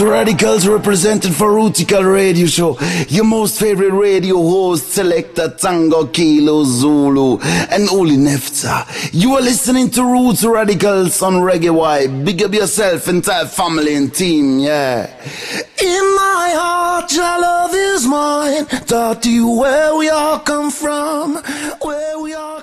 Radicals represented for Rootikal Radio Show. Your most favorite radio host, Selector Tango Kilo Zulu and Uli Nefzer. You are listening to Roots Radicals on Reggae Y. Big up yourself, entire family and team, yeah. In my heart, your love is mine. Taught you where we all come from, where we all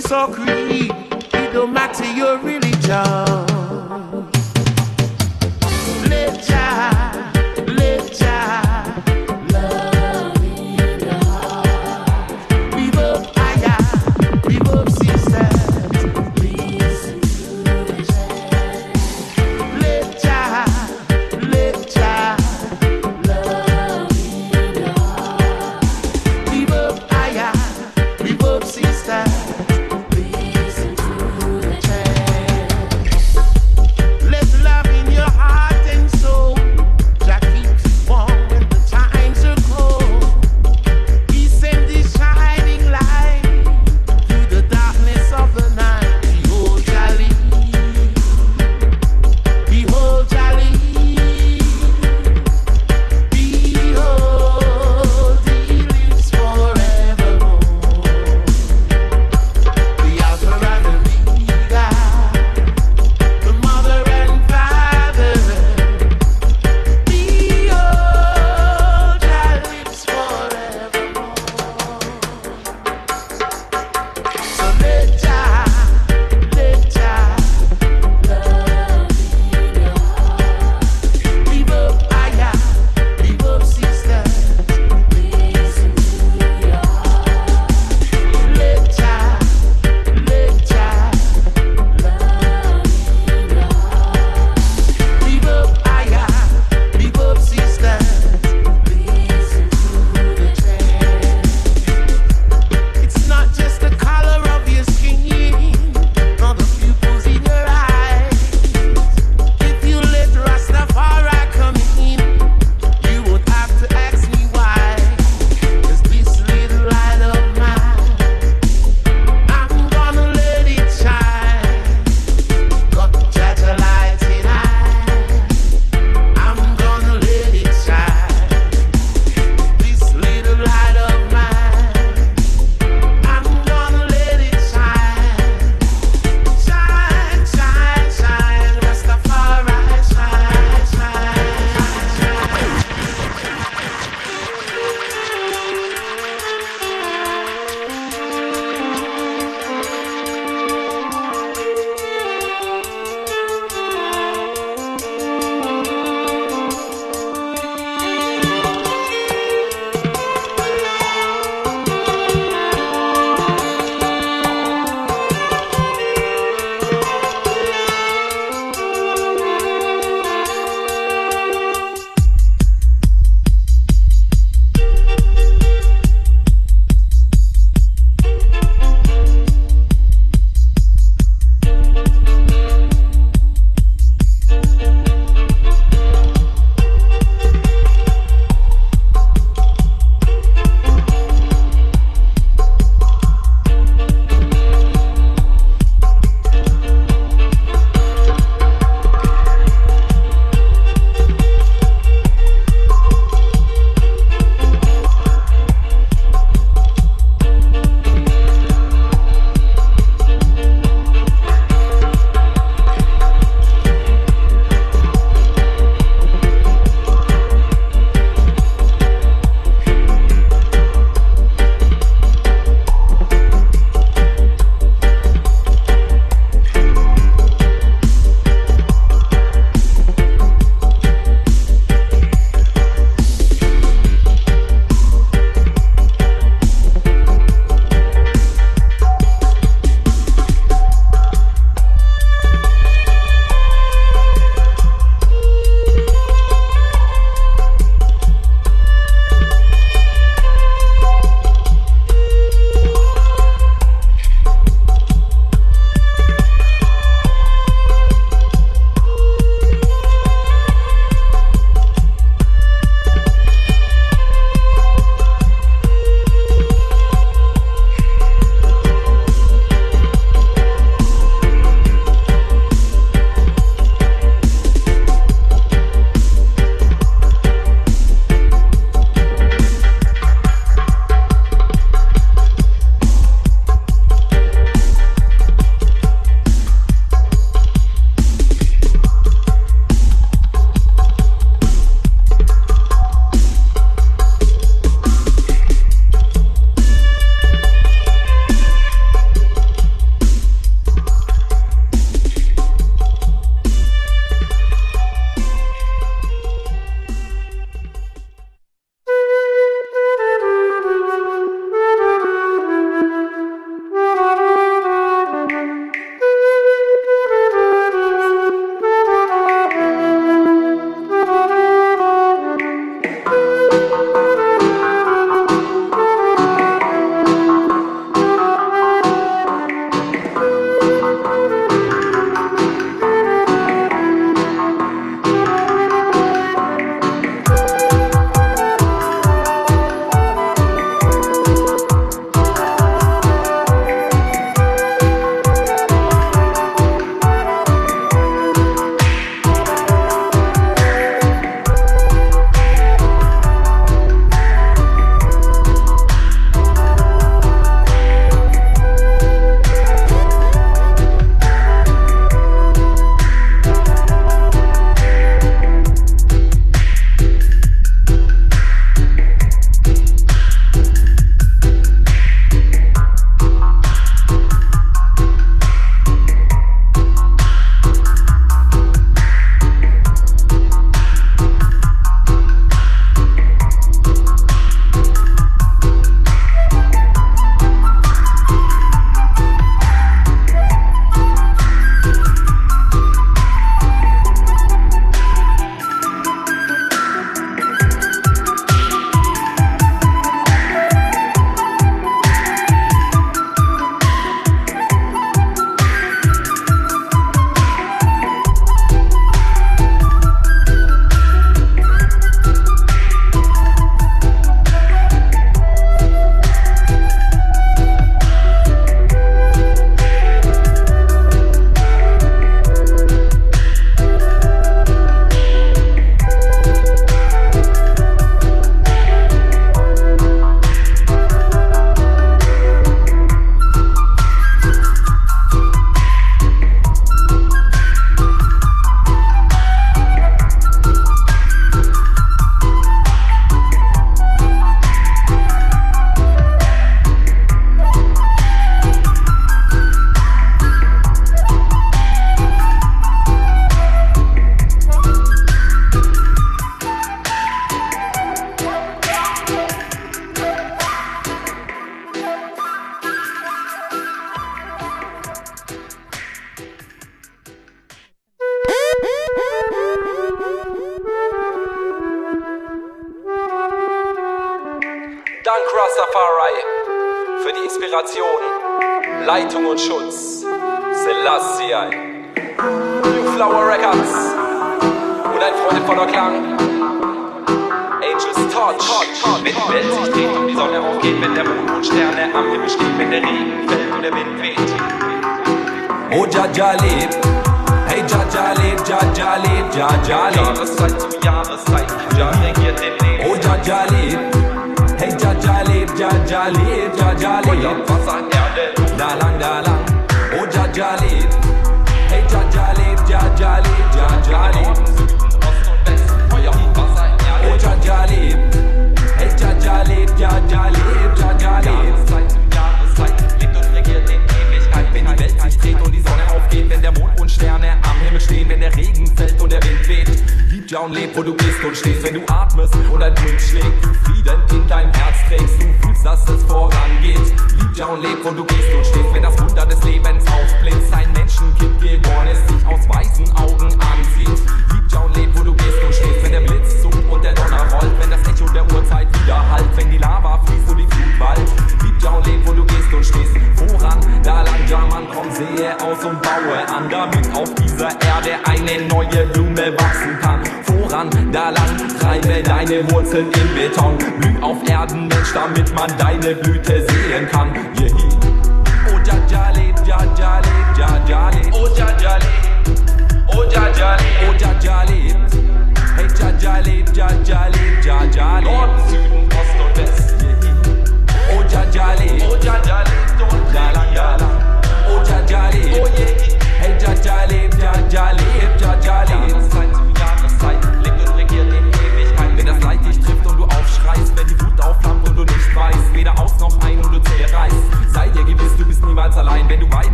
race, or. It don't matter your religion.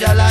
ya la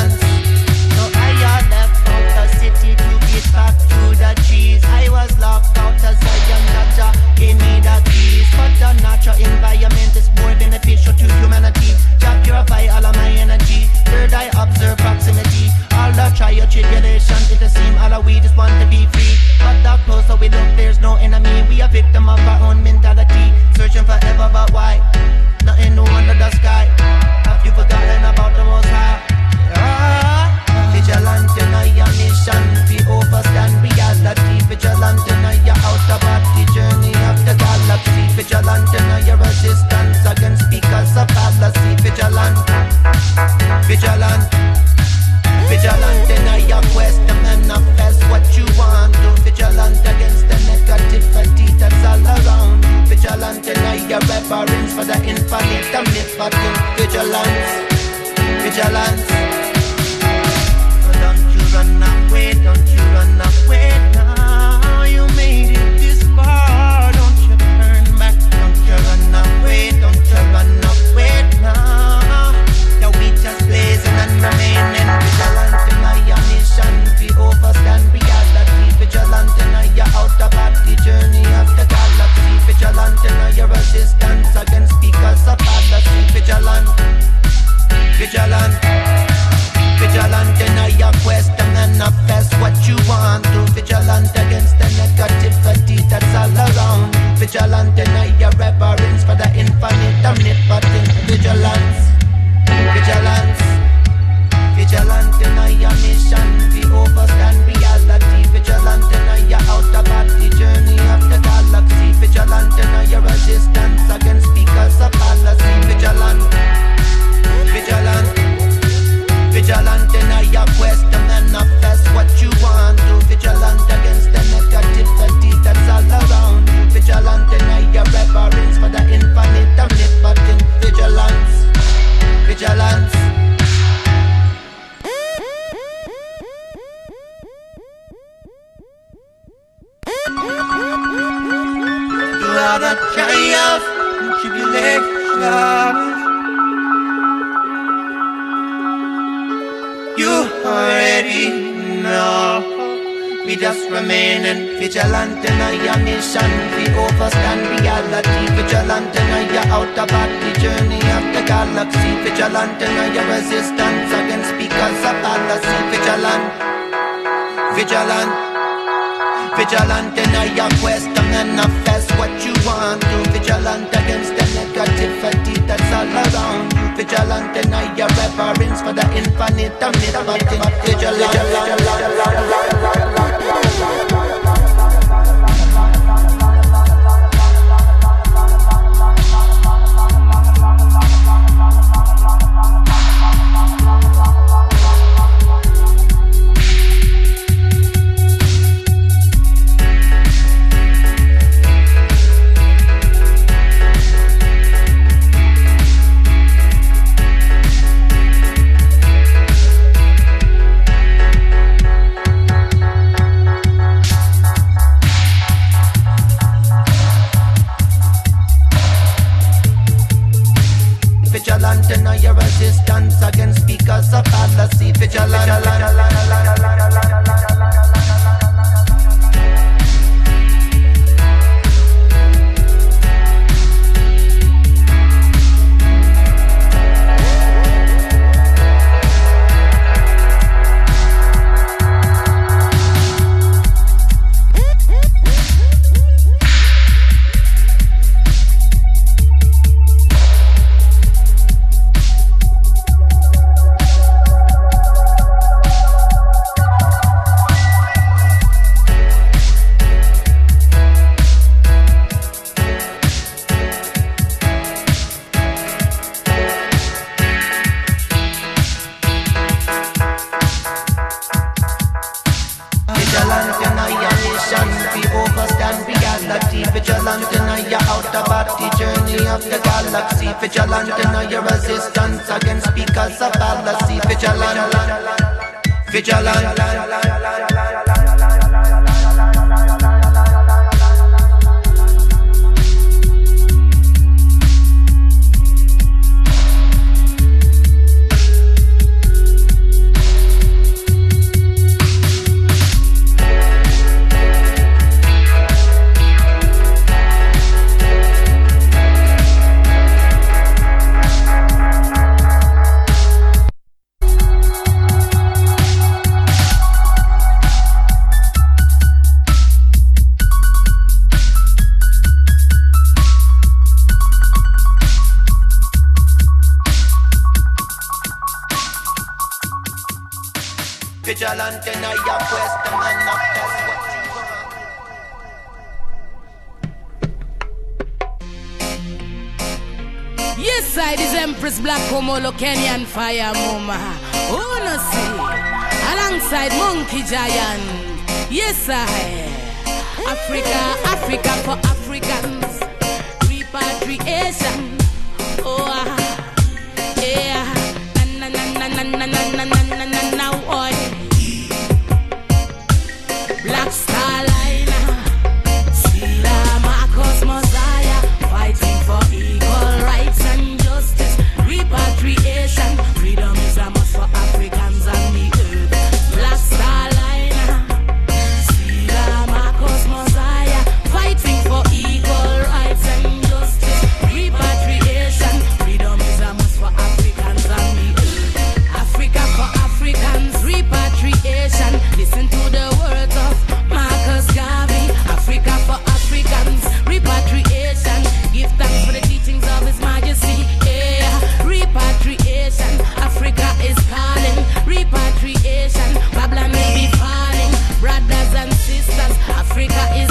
nation. Babylon may be falling. Brothers and sisters, Africa is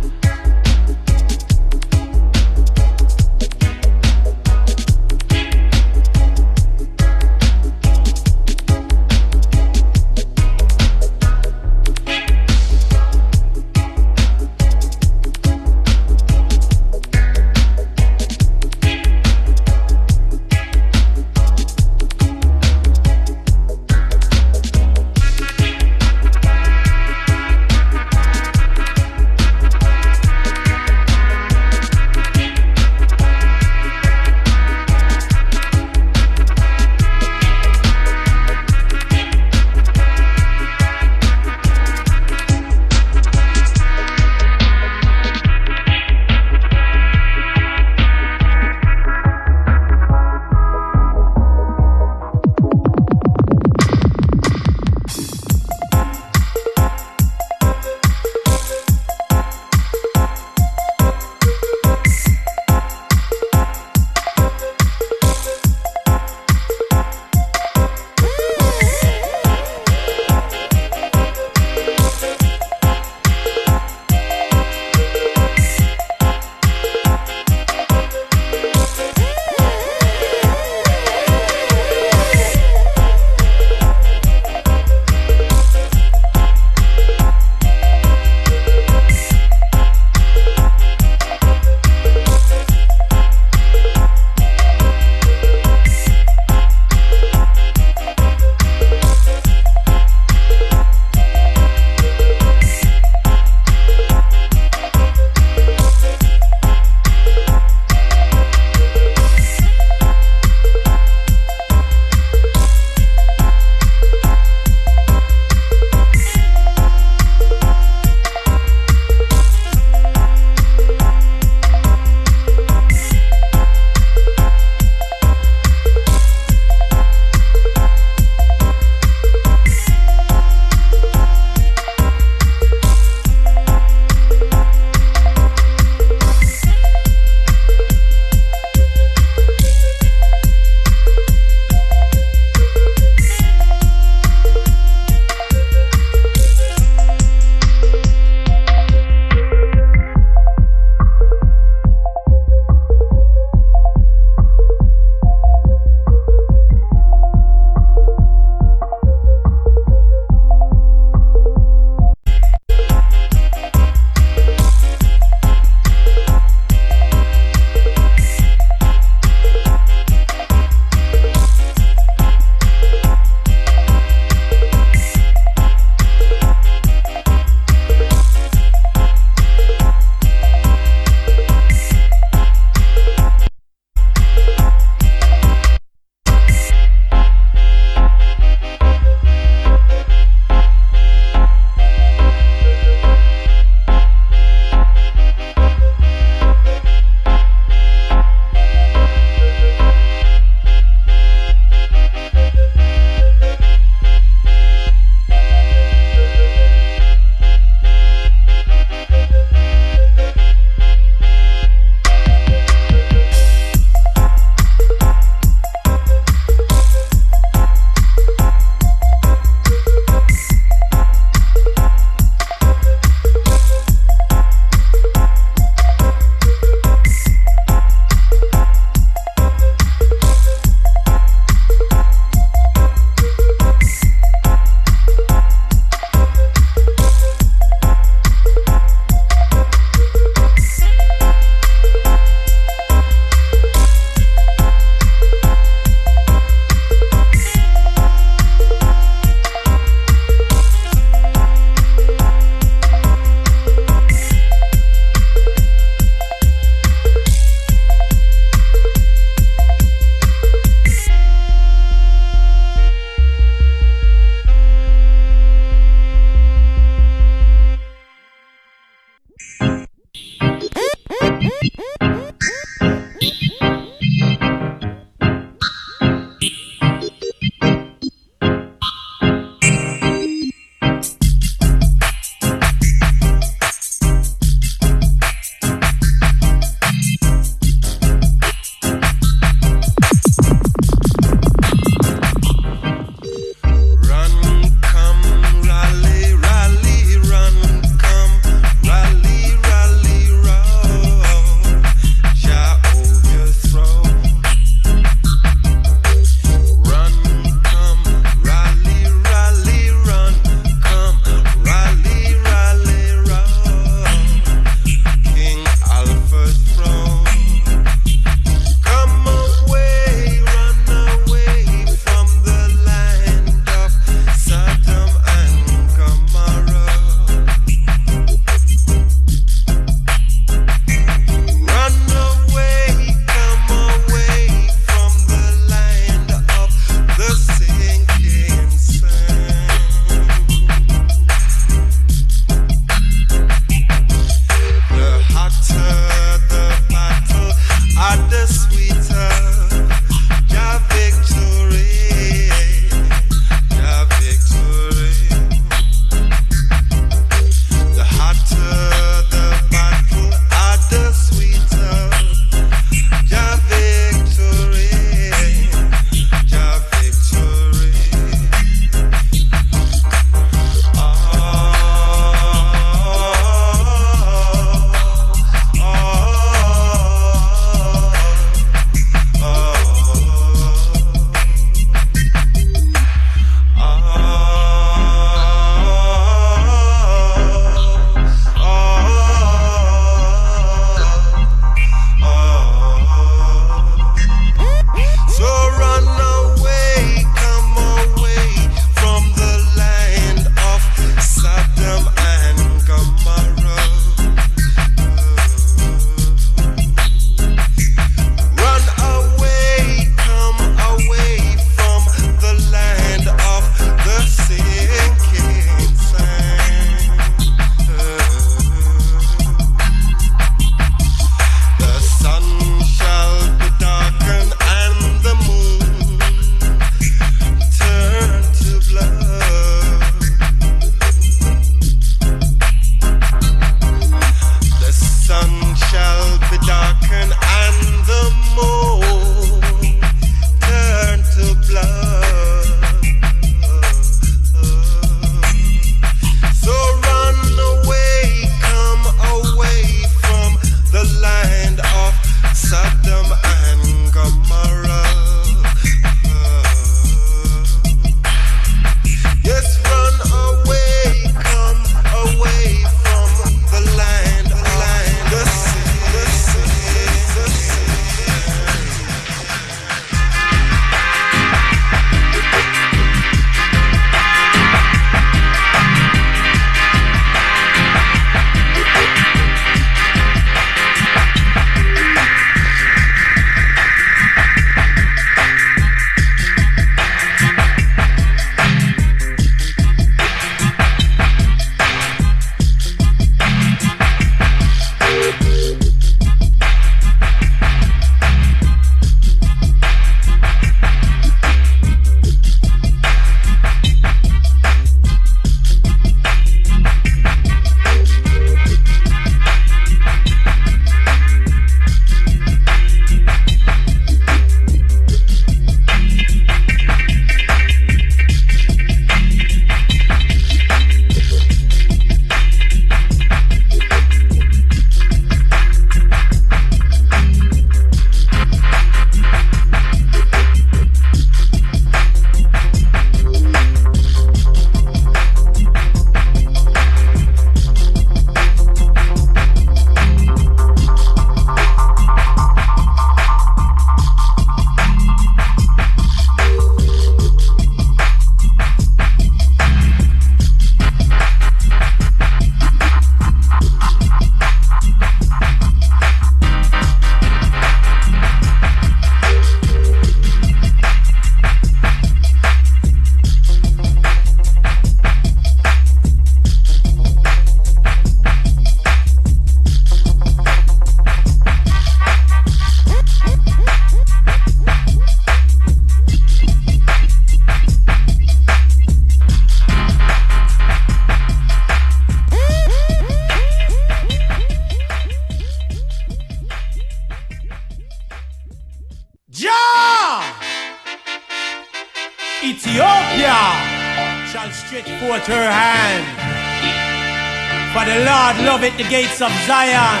Zion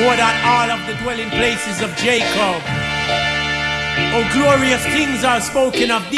more than all of the dwelling places of Jacob. O glorious things are spoken of thee.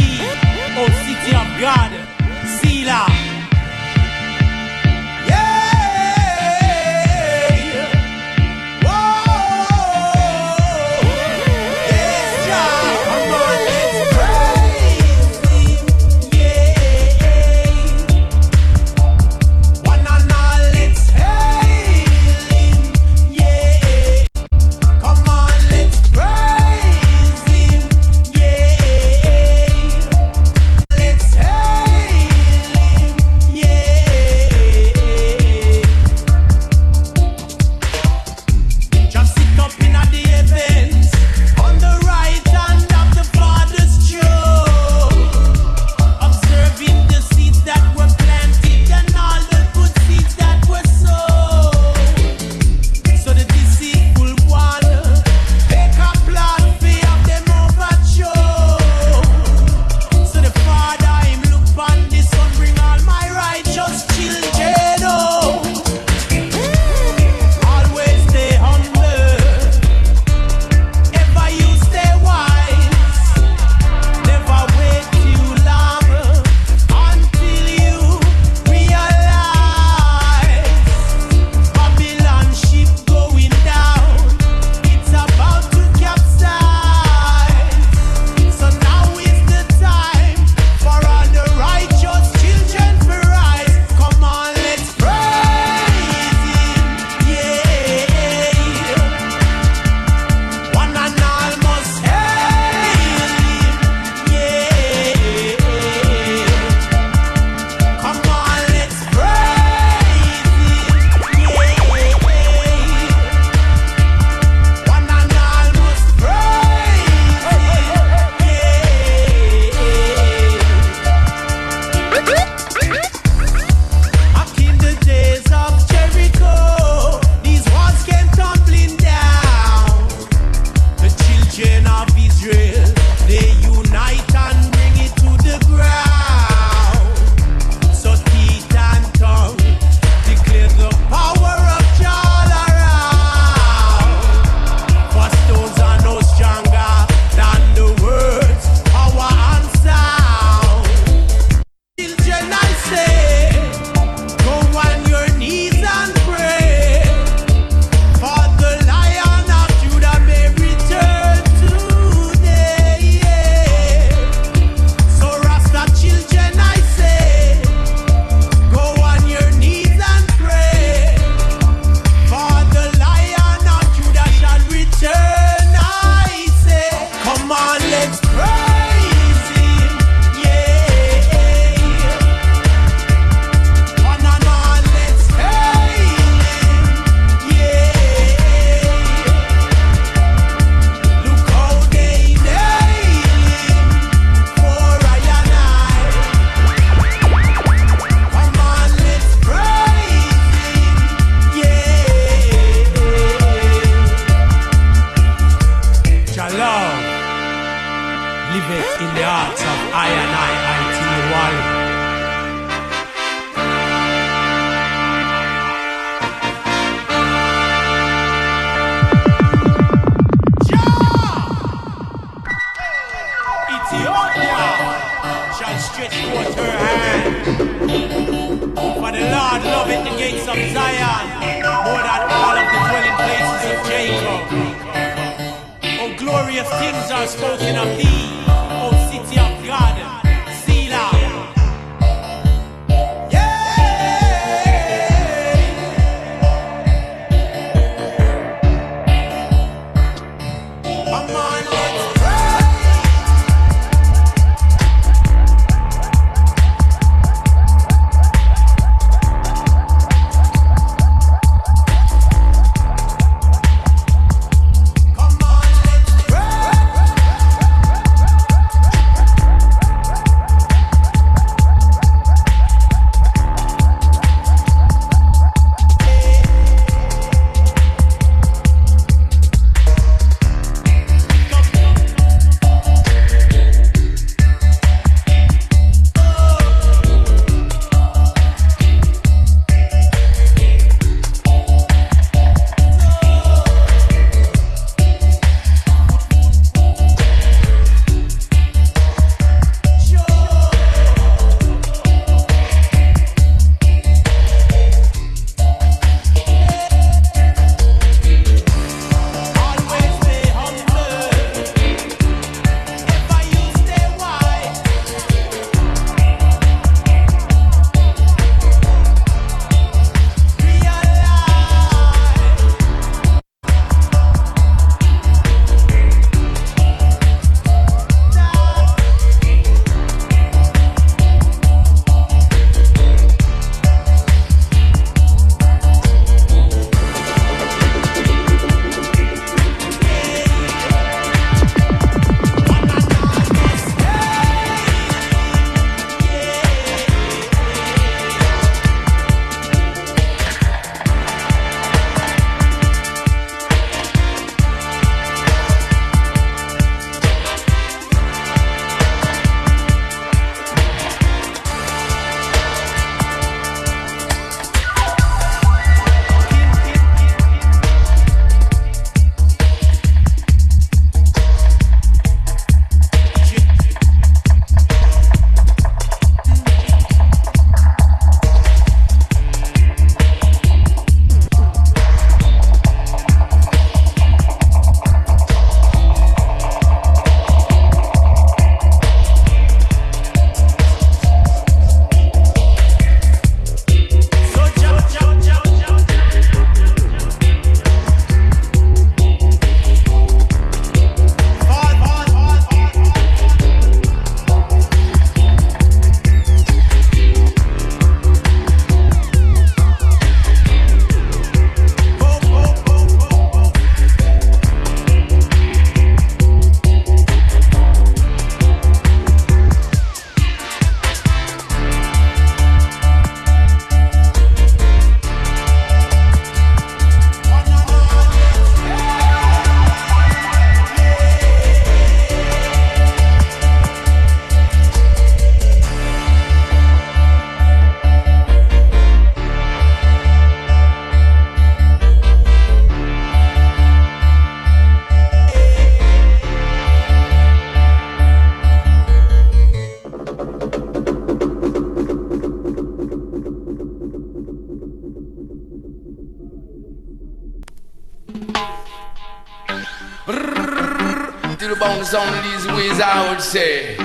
Would say.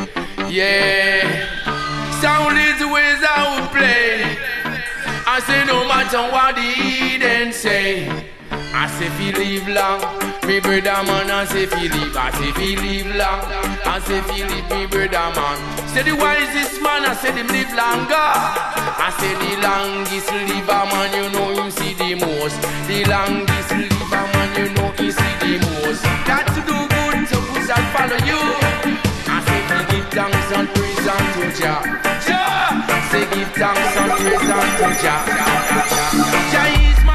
Yeah. Sound these ways I would play. I say no matter what the heathen say. I say if you live long, me brother man. I say if you live, I say if you live long. I say if you live, me brother man. Say the wisest man, I say them live longer. I say the longest liver man, you know you see the most. The longest liver man, you know you see the most. Got to do good, so that follow you? Thanks and praise unto Jah. Jah, say give thanks and praise unto Jah. Jah is my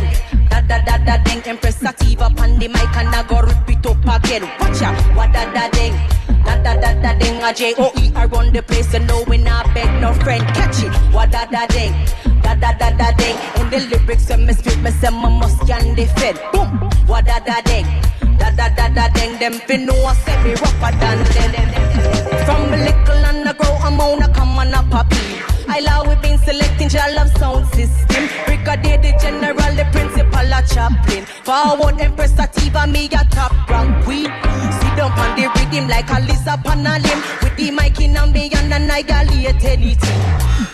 da da da da da ding. Empress Sativa pan the mic and I go rip it up again. Watch out, what da da ding. Da da da da ding, a J O E I run the place and no we not beg no friend. Catch it, what da da ding, da da da da ding. In the lyrics when me spit, me say my must can defend. Boom, what da da ding. Da da da da ding them fi know I say me rougher than them. Chaplain. Forward Empress Sativa, me a top rank queen. Sit down on the rhythm like a lizard on a limb. With the mic in a me and annihilate anything.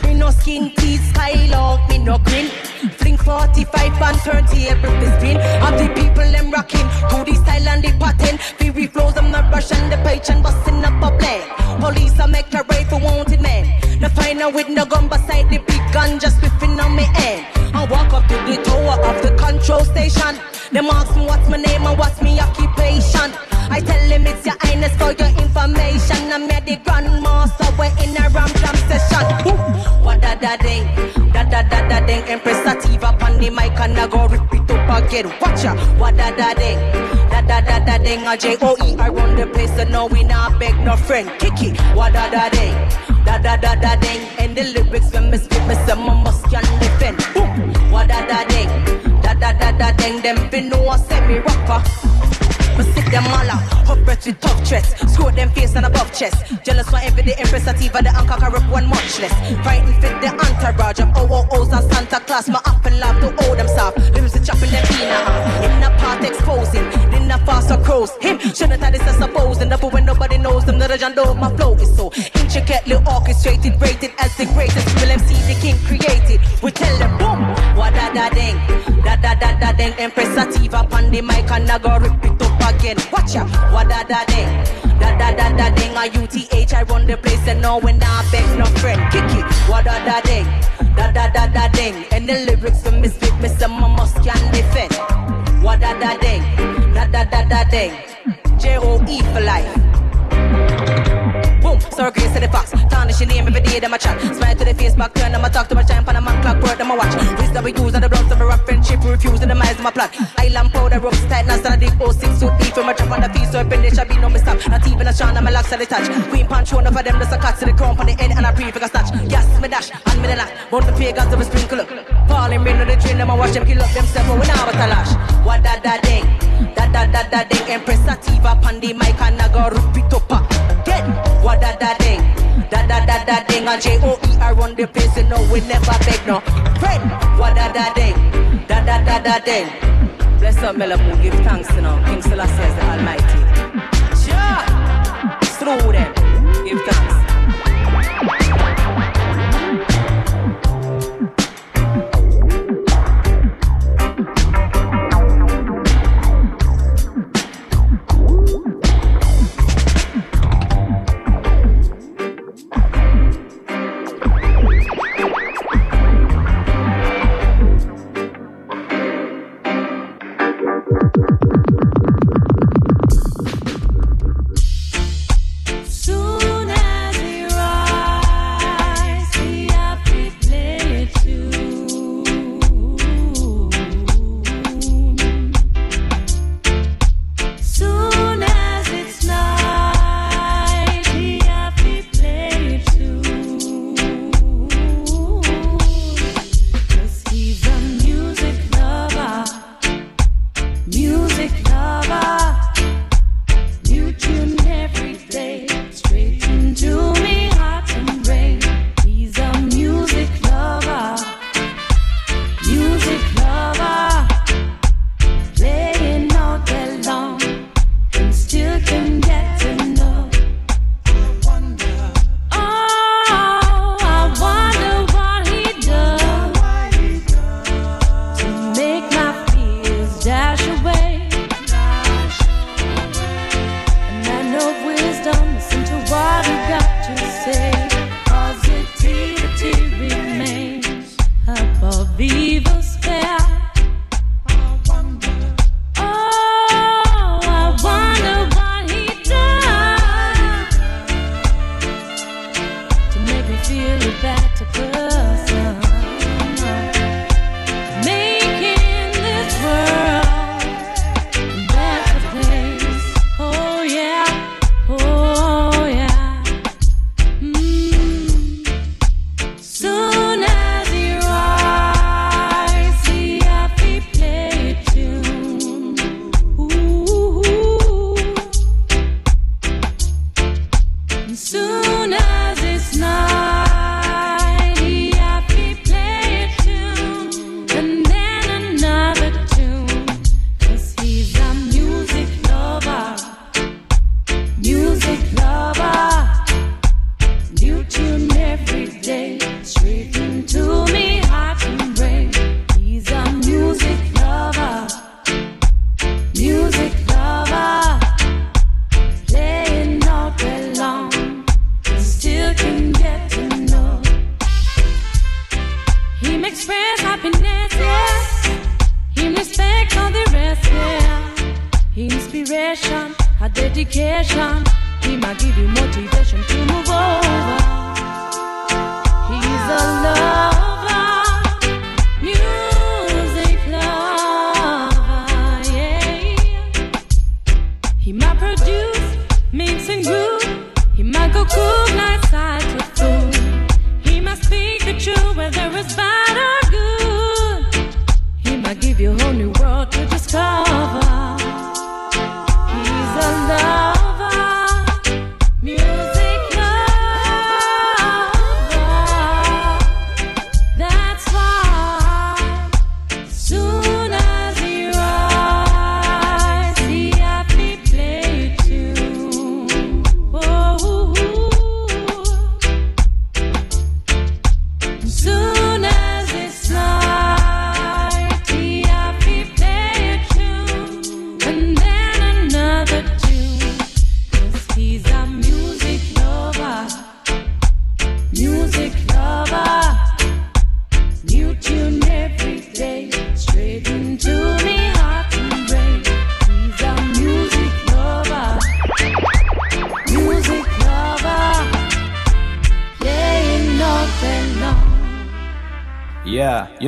Me no skin teeth, skylark, me no grin. Fling 45 and 30 every spin. Of the people them rocking to the style and the pattern. Fury flows, I'm not rushing the page and busting up a blend. Police I make a raid for wanted men. The with no gun beside the big gun just whipping on me end. I walk up to the tower of the control station. They ask me what's my name and what's my occupation. I tell them it's your highness for your information. I'm here the grandmaster, we're in a ram jam session. Ooh, What da da ding, da da da da ding. Empress Sativa on the mic and I go rip it up again. Watch out, what da da ding, da da da da ding. A J O E I run the place, so no we not beg no friend. Kick it, what da da ding, da da da da ding. And the lyrics when me spit, me say my must can defend. Boom, what da da ding, da da da da ding. Them fi know I say me rocker. Me sit them all out, up breath with tough chest. Score them face and above chest. Jealous for every day, Empress Sativa, the anchor can rip one much less. Frightened fit the entourage of OOOs and Santa Claus. My up and love to hold them soft. Limbs are chopping them in a. In the part exposing, in the faster crows. Him, shouldn't have this as supposing. The when nobody knows them, the legend know my flow is so intricately orchestrated, rated as the greatest. Will MC the king created. We tell them boom, what da da ding, da da da da ding. Empress Sativa on the mic and I go rip it up again. Watch out, what da da ding, da da da da ding. A UTH, I run the place and no when I beg no friend. Kick it, what da da ding, da da da da ding. And the lyrics for me spit, me some must can defend. What da da ding, da da da da ding. J O E for life. Boom, or grace to the fox. Tarnish your name every day, them a chat. Smile to the face, back turn them a talk to my time, pan a man clock, word them a watch. Wisdom we use and the bloods of a rough friendship, refuse and the minds of my plot. Island powder, ropes tight, now stand a deep 06 suit deep, from a trap on the feet, so if there shall be no mistake. Not even a shine, I'm a locks at the touch. Queen punch, one of them, just a cut to the crown, on the end, and I pre figure snatch. Yes, me dash, and me the lack. Both the pagans of a sprinkle. Falling rain on the train, them a watch them kill up themselves, but we now a lash. What da da ding, da da da da ding, Empress Sativa, Pandi, Mike, and I go repeat up. Get what da da da ding, da da da da ding, and J O E I run the place, you know we never beg no. Friend, what da da ding, da da da da ding. Bless up, Melabu, give thanks to now. King Selassie is the Almighty. Sure, through them, give thanks.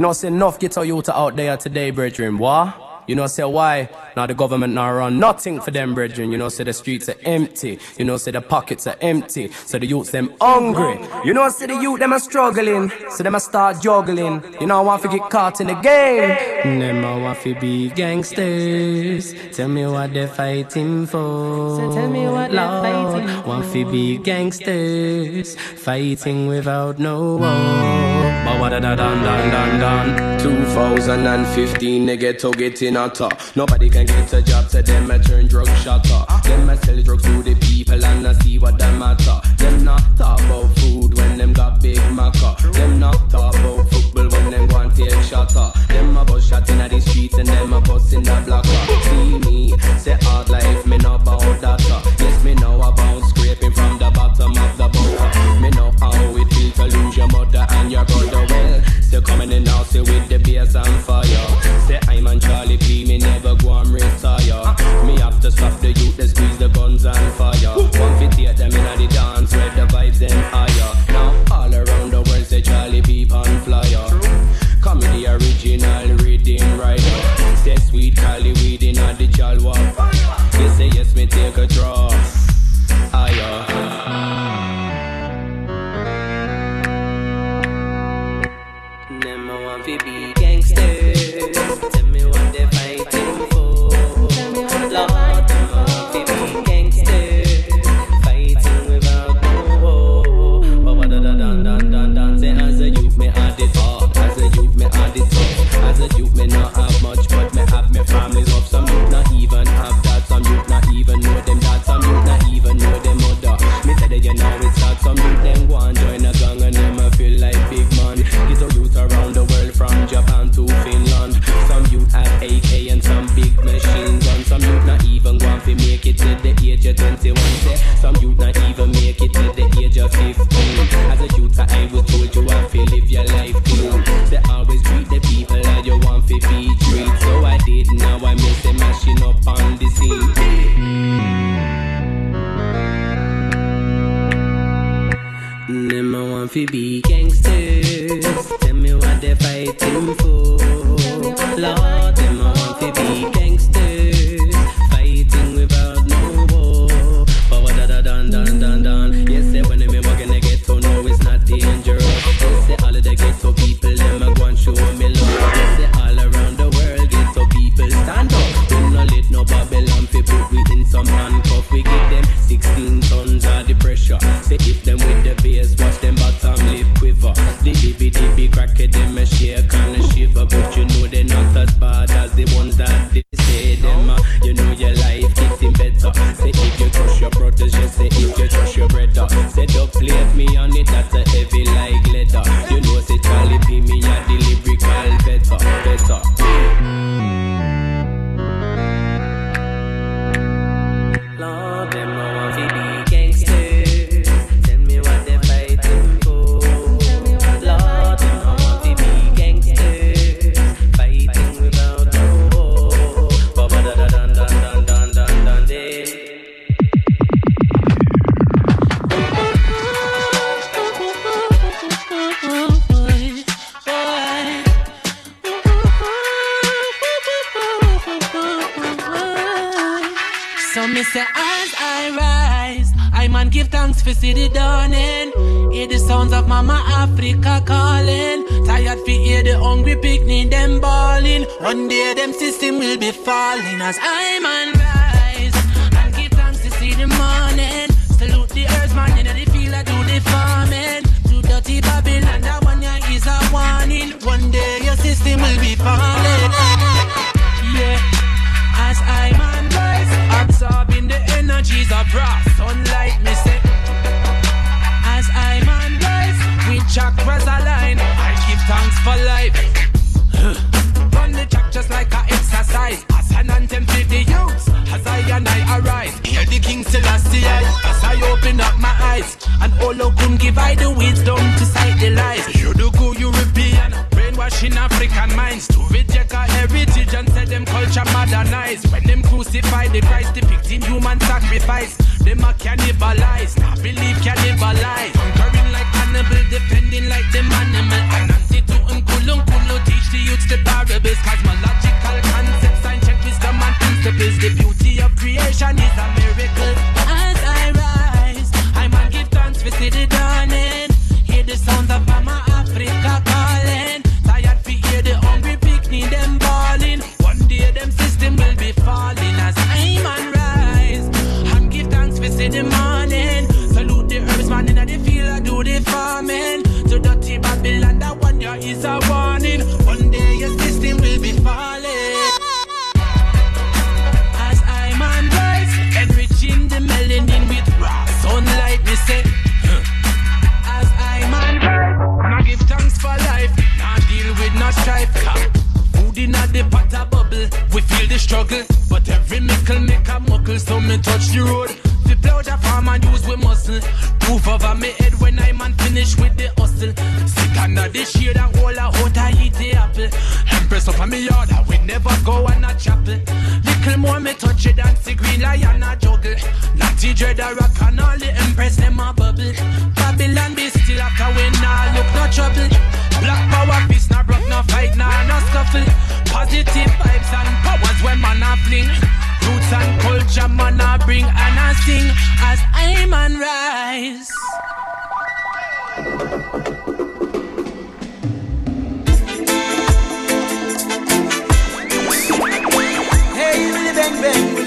You know, say enough get our youth out there today, brethren. Why? You know, say why? Now the government now run nothing for them, brethren. You know, say the streets are empty. You know, say the pockets are empty. So the youths them hungry. You know, say the youth them are struggling. So them a start juggling. You know, I want to get caught in the game. Them I want to be gangsters. Tell me what they're fighting for. So tell me what they're Lord, fighting Want to be gangsters. Fighting without no war. But what da da dun dun dun dun. 2015, they get to getting hotter. Nobody can get a job, so them a turn drug shotter. Them a sell drugs to the people and I see what them matter. Them not talk about food when them got big maca. Them not talk about football when them go and take shotter. Them a bus shot inna the streets and them a bus in the blocker. See me, say hard life, me know about that. Yes, me know about scraping from the bottom of the boat. Me know how it feels to lose your mother and your brother. Well, still coming in now, say with the bass and fire. Say I'm on Charlie P, me never go and retire. Me have to stop the youth, they squeeze the guns and fire. One fit take them in the dance, where the vibes them higher. Now all around the world say Charlie P on flyer. Come in the original reading rider. Say sweet Cali weed in the chalwa. They say yes, me take a draw. It to the age of 21. Say some youth not even make it to the age of 15. As a youth, I was told you have to live your life clean. They always treat the people like you want to be treated. So I did. Now I miss them mashing up on the scene. Them I want to be gangsters. Tell me what they're fighting for. Lord, pressure. Say if them with the bass, watch them bottom lip quiver. The dibby dibby crack it, them a shake and shiver. But you know they're not as bad as the ones that they say them. Uh, you know your life getting better. Say if you trust your just say if you trust your brother. Say don't plate me on it, that's a heavy like leather. You know say Charlie P me a the for see the dawning. Hear the sounds of Mama Africa calling. Tired fi hear the hungry picnic them bawling. One day them system will be falling as I man rise and give thanks to see the morning. Salute the earth man in the field I do the farming. To dirty Babylon that one yeah is a warning. One day your system will be falling. Yeah. As I man rise, absorbing the energies of brass sunlight, me say. Chakras align, I give thanks for life. Run the track just like a exercise. As an anthem to the youths, as I and I arise. Hear the King Selassie as I open up my eyes. And all couldn't give I the wisdom to sight the lies. You do go European, brainwashing African minds to reject our heritage and say them culture modernized. When them crucify the Christ depicting human sacrifice, them a cannibalize. Now believe cannibalize, conquering an defending like the animal. Anansi to um, Nkulu um, Nkulu teach the youths the parables. Cosmological concepts and check wisdom and principles. The beauty of creation is a miracle. As I rise, I man give thanks for see the dawning. Hear the sounds of Mama Africa calling. Tired to hear the hungry picnic them bawling. One day them system will be falling as I man rise. And give thanks for see the morning. Salute the herbs man in the field I the farming. To dirty Babylon that one year is a warning. One day your system will be falling. As I man rise, enriching the melanin with raw sunlight, me say. As I man rise, now give thanks for life, now deal with no strife. Food in the pot a bubble, we feel the struggle, but every mickle make a muckle, so me touch the road. The the farm and use we muscle. Proof over me head when I man finish with the hustle. Sit under the shade and hold a hot I eat the apple. Empress up on me yard, I will never go on a chapel. Little more me touch it and see green lion a juggle. Natty dread a rock and all the empress them a bubble. Babylon be still after we nah look no trouble. Black power peace nah broke no fight nah no scuffle. Positive vibes and powers when man a fling. Roots and culture man a bring and a sing as I man rise. Hey, Bang, Bang Bang,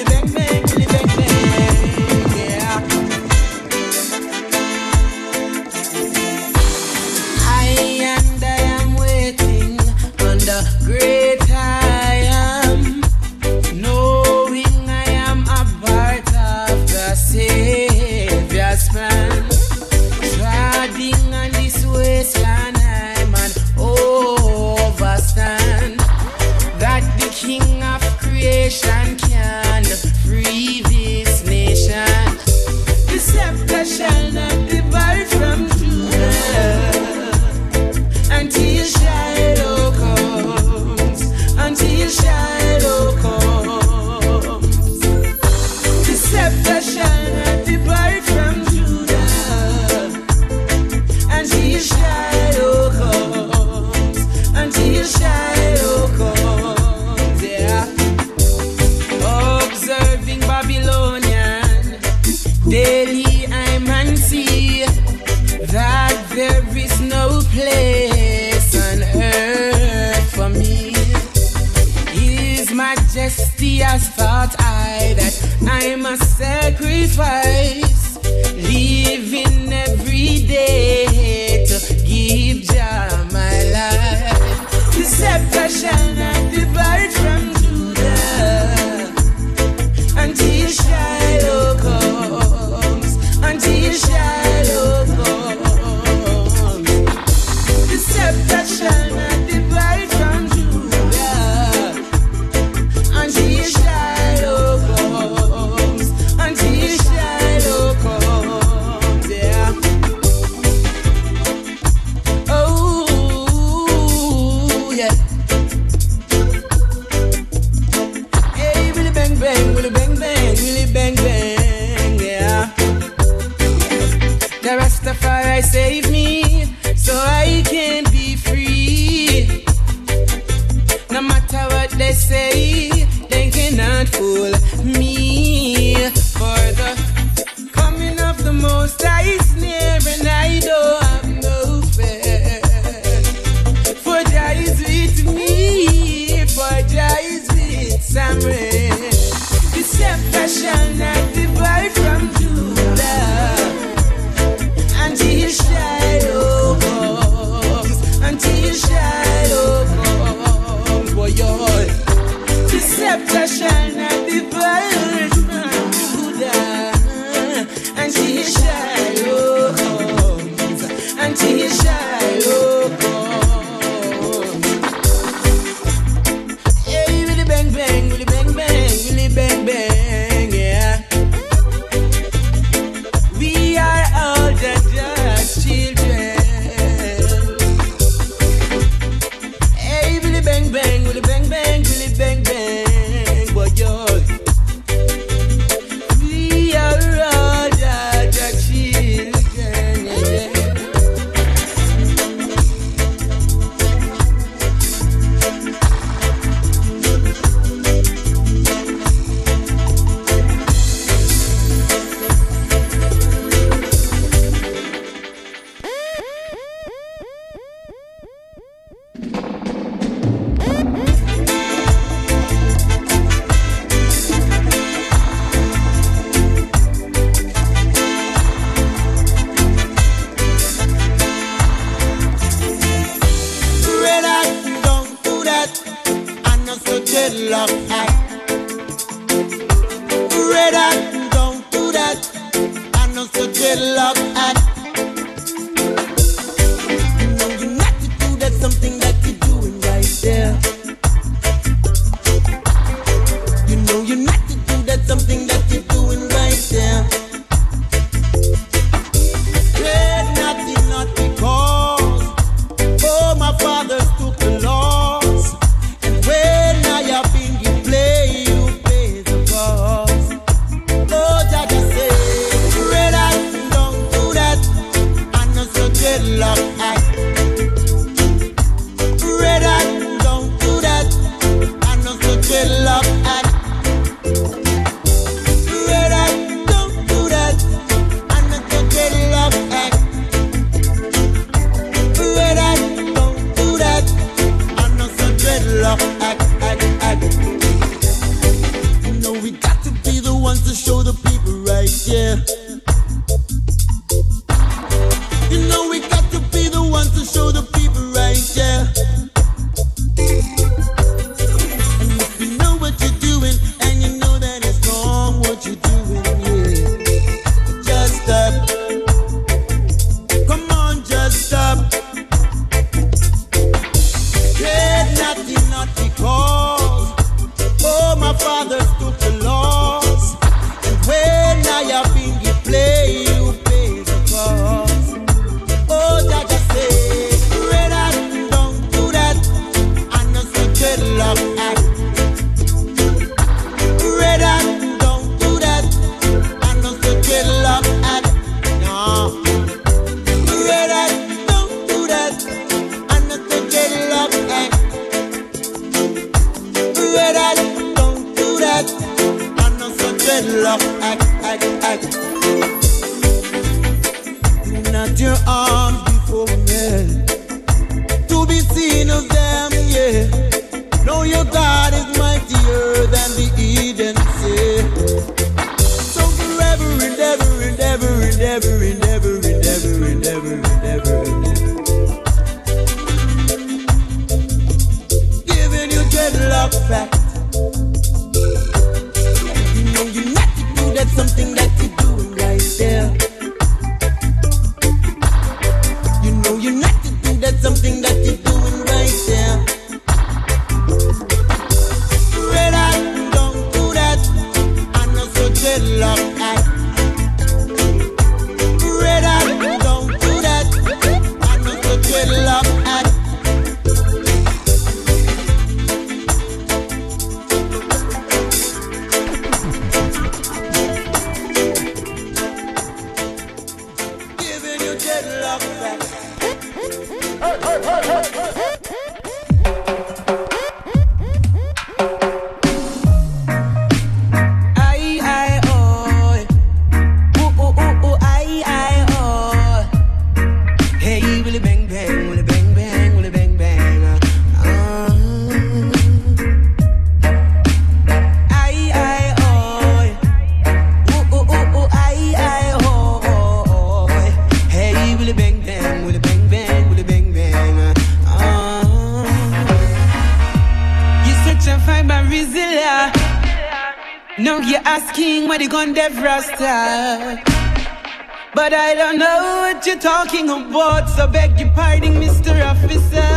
talking about, so beg your pardon, Mr. Officer.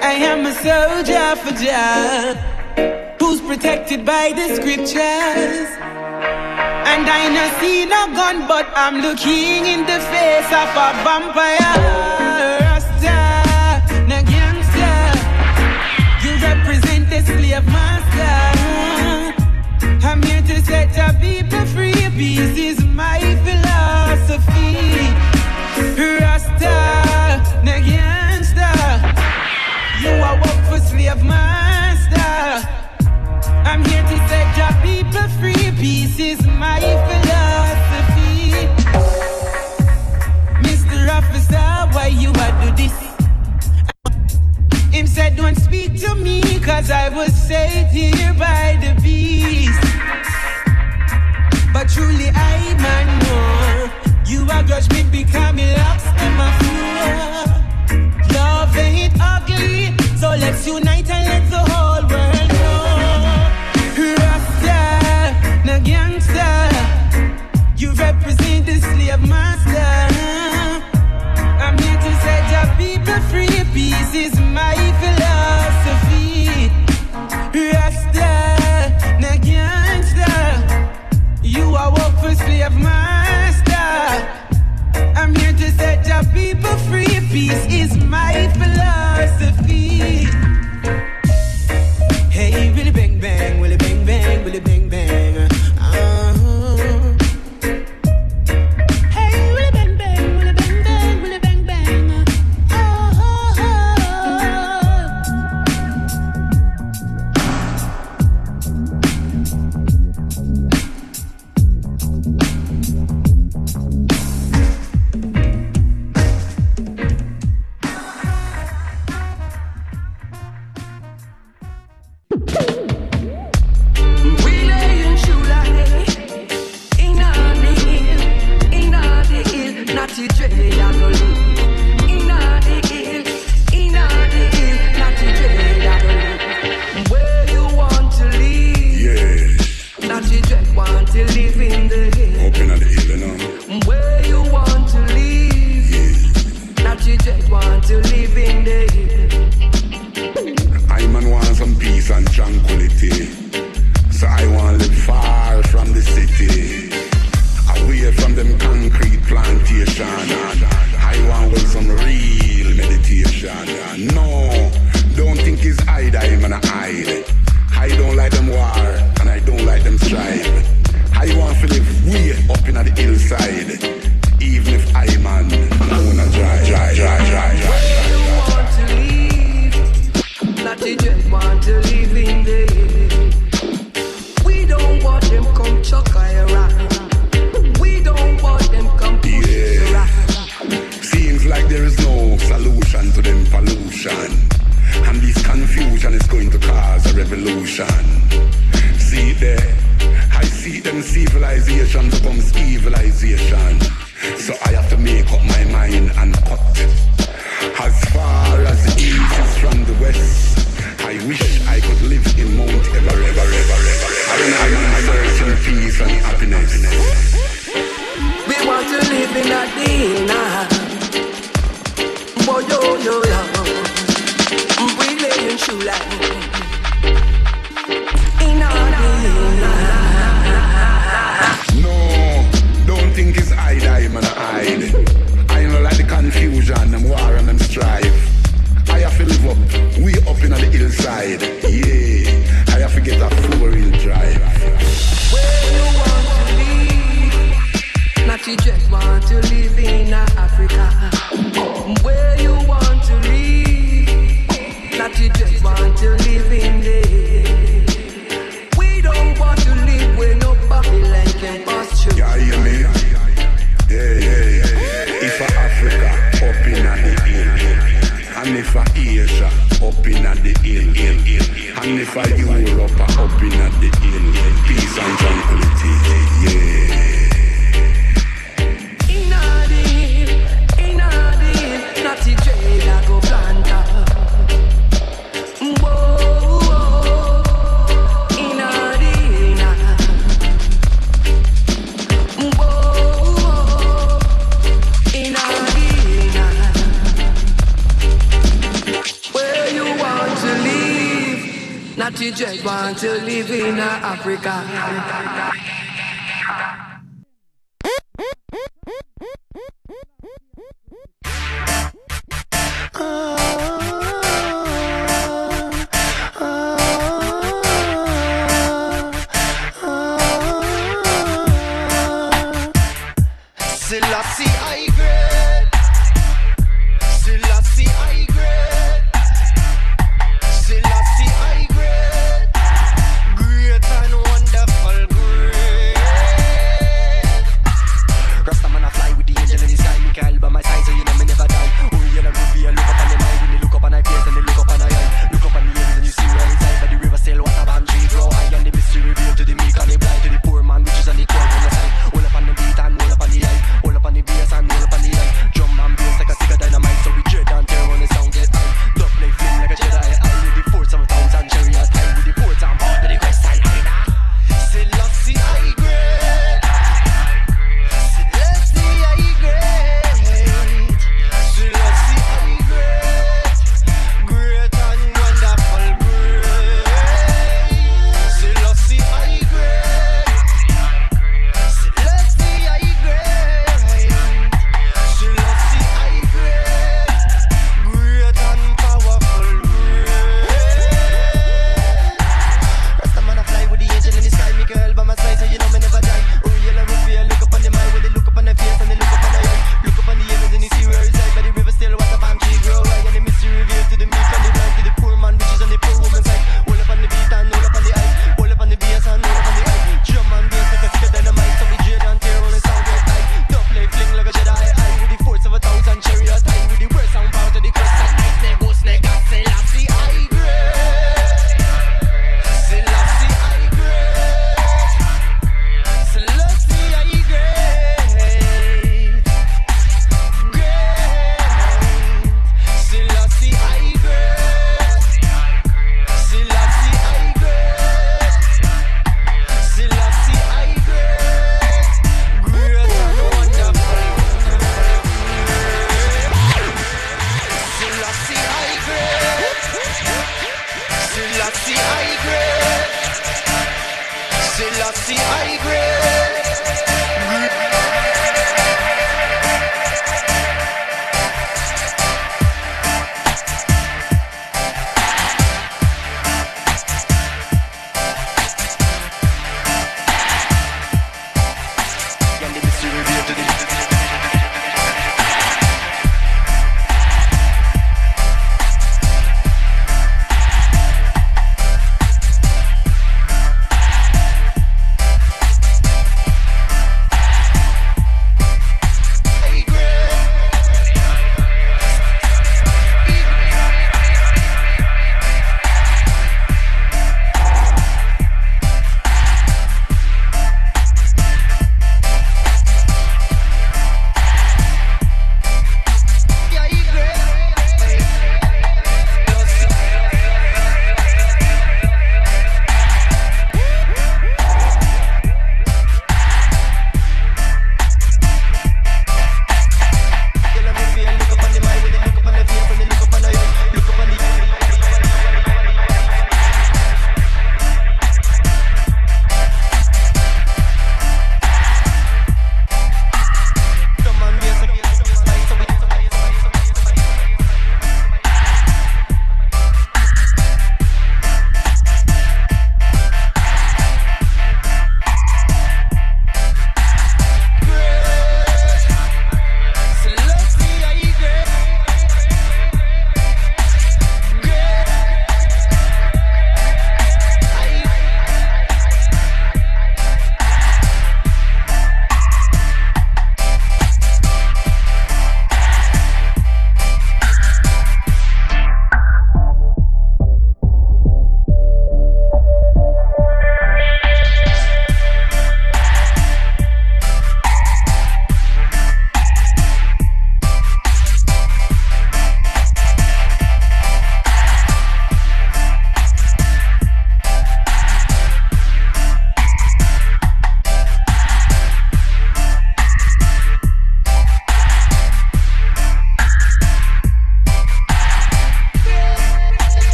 I am a soldier for Jah, who's protected by the scriptures. And I ain't see a gun, but I'm looking in the face of a vampire. I would say, dear by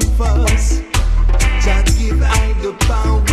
come first. Just give I the power,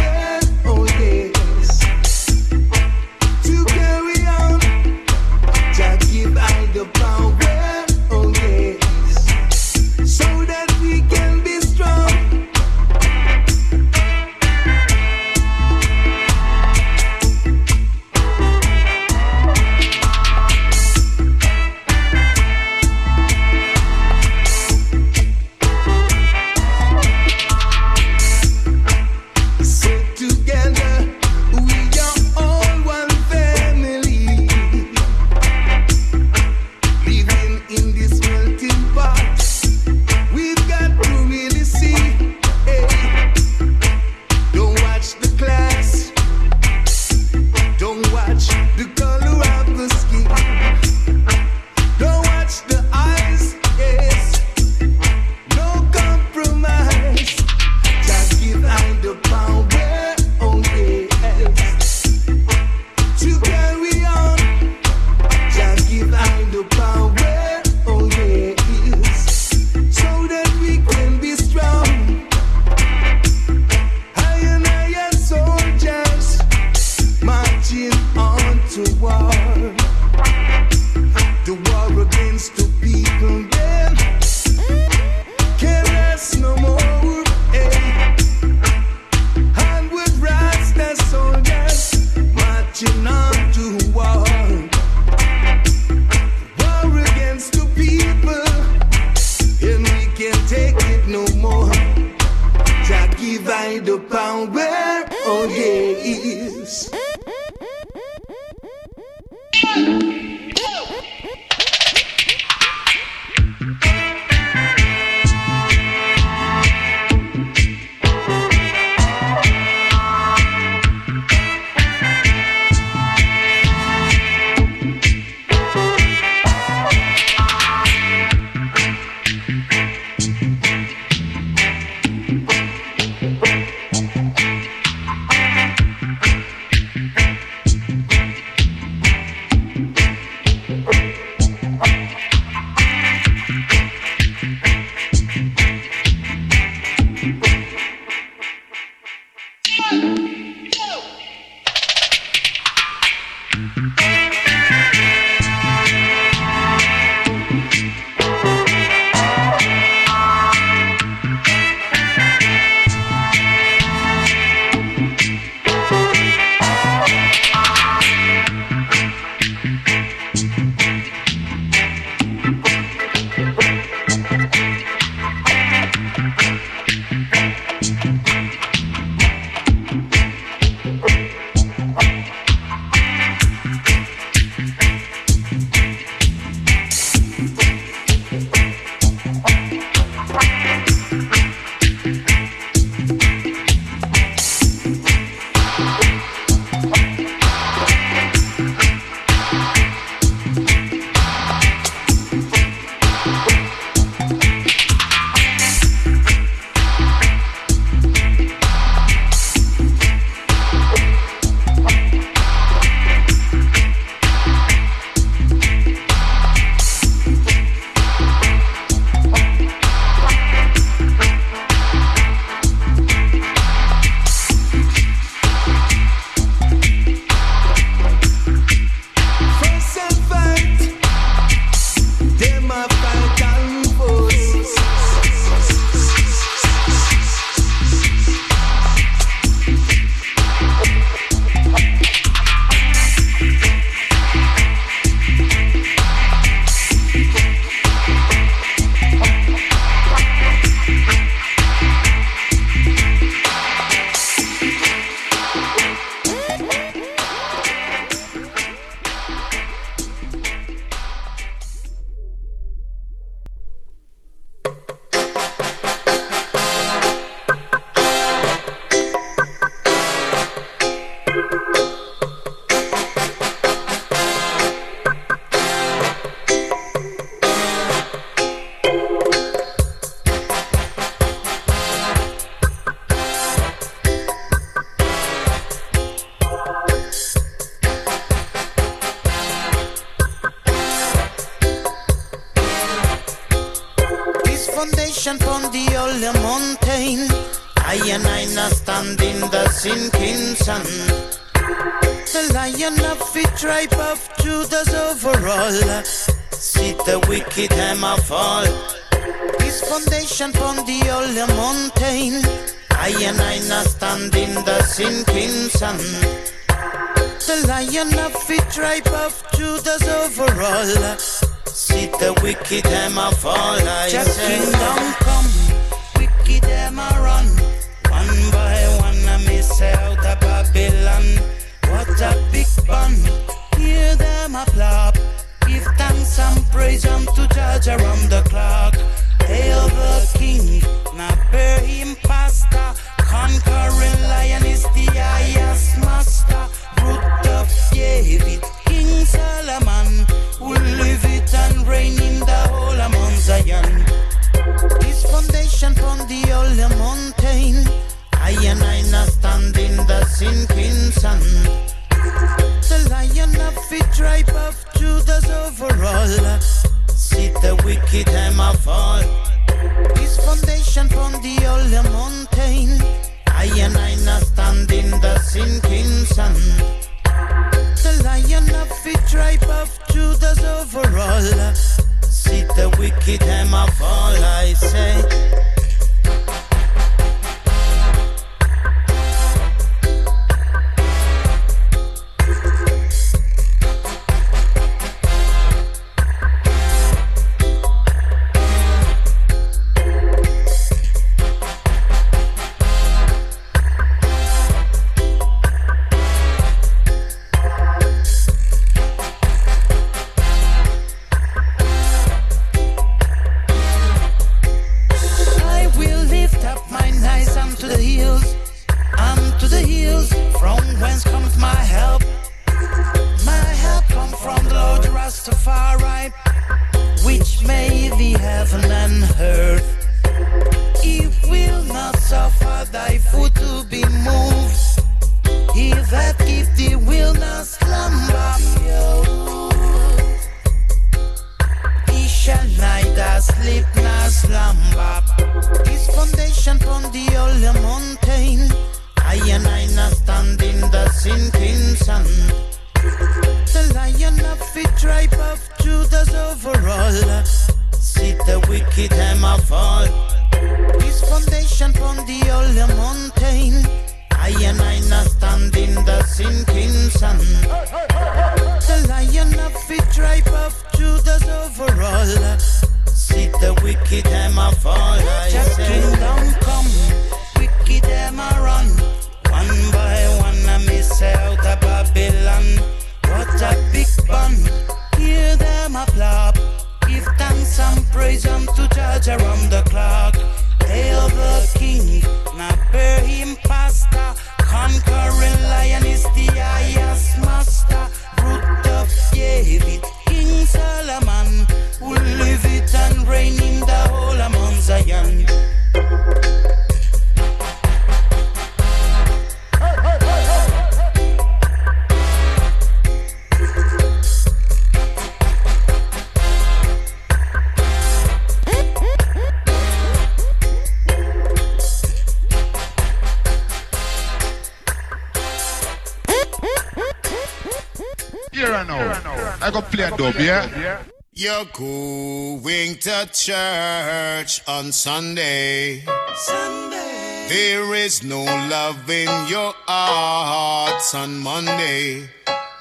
up, yeah? You're going to church on Sunday. Sunday. There is no love in your heart on Monday.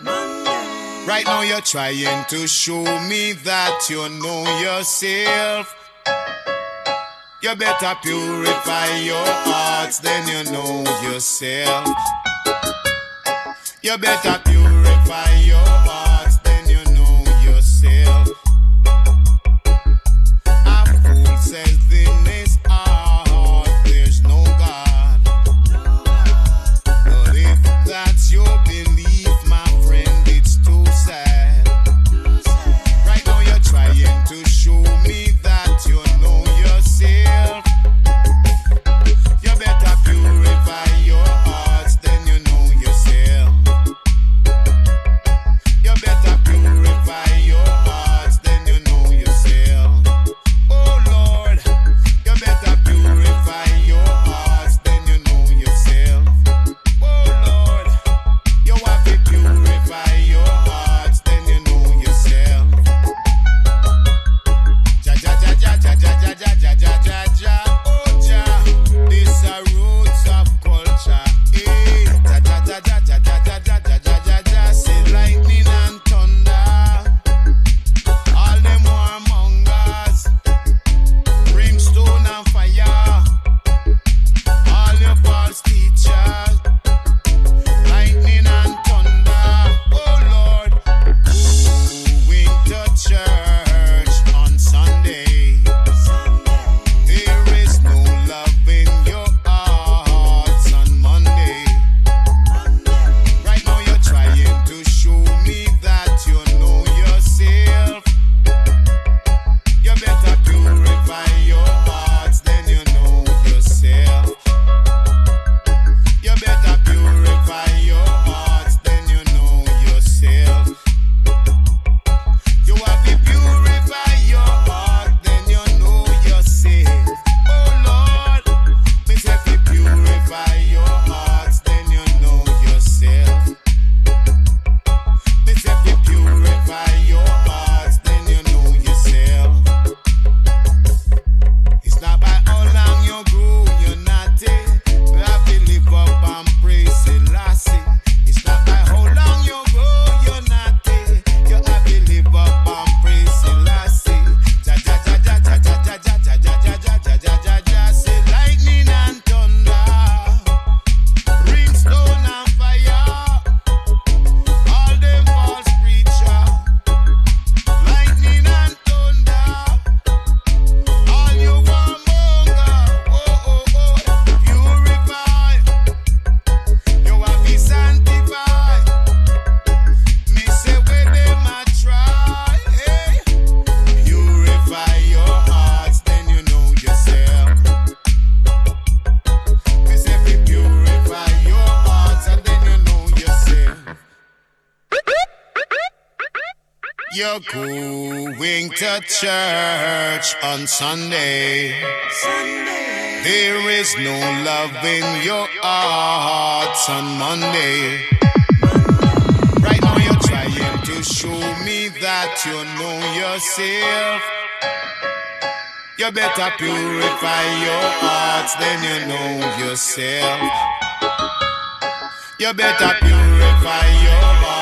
Monday. Right now you're trying to show me that you know yourself. You better purify your heart, than you know yourself. You better purify church on Sunday. Sunday. There is no love in your hearts on Monday. Right now you're trying to show me that you know yourself. You better purify your hearts than you know yourself. You better purify your heart.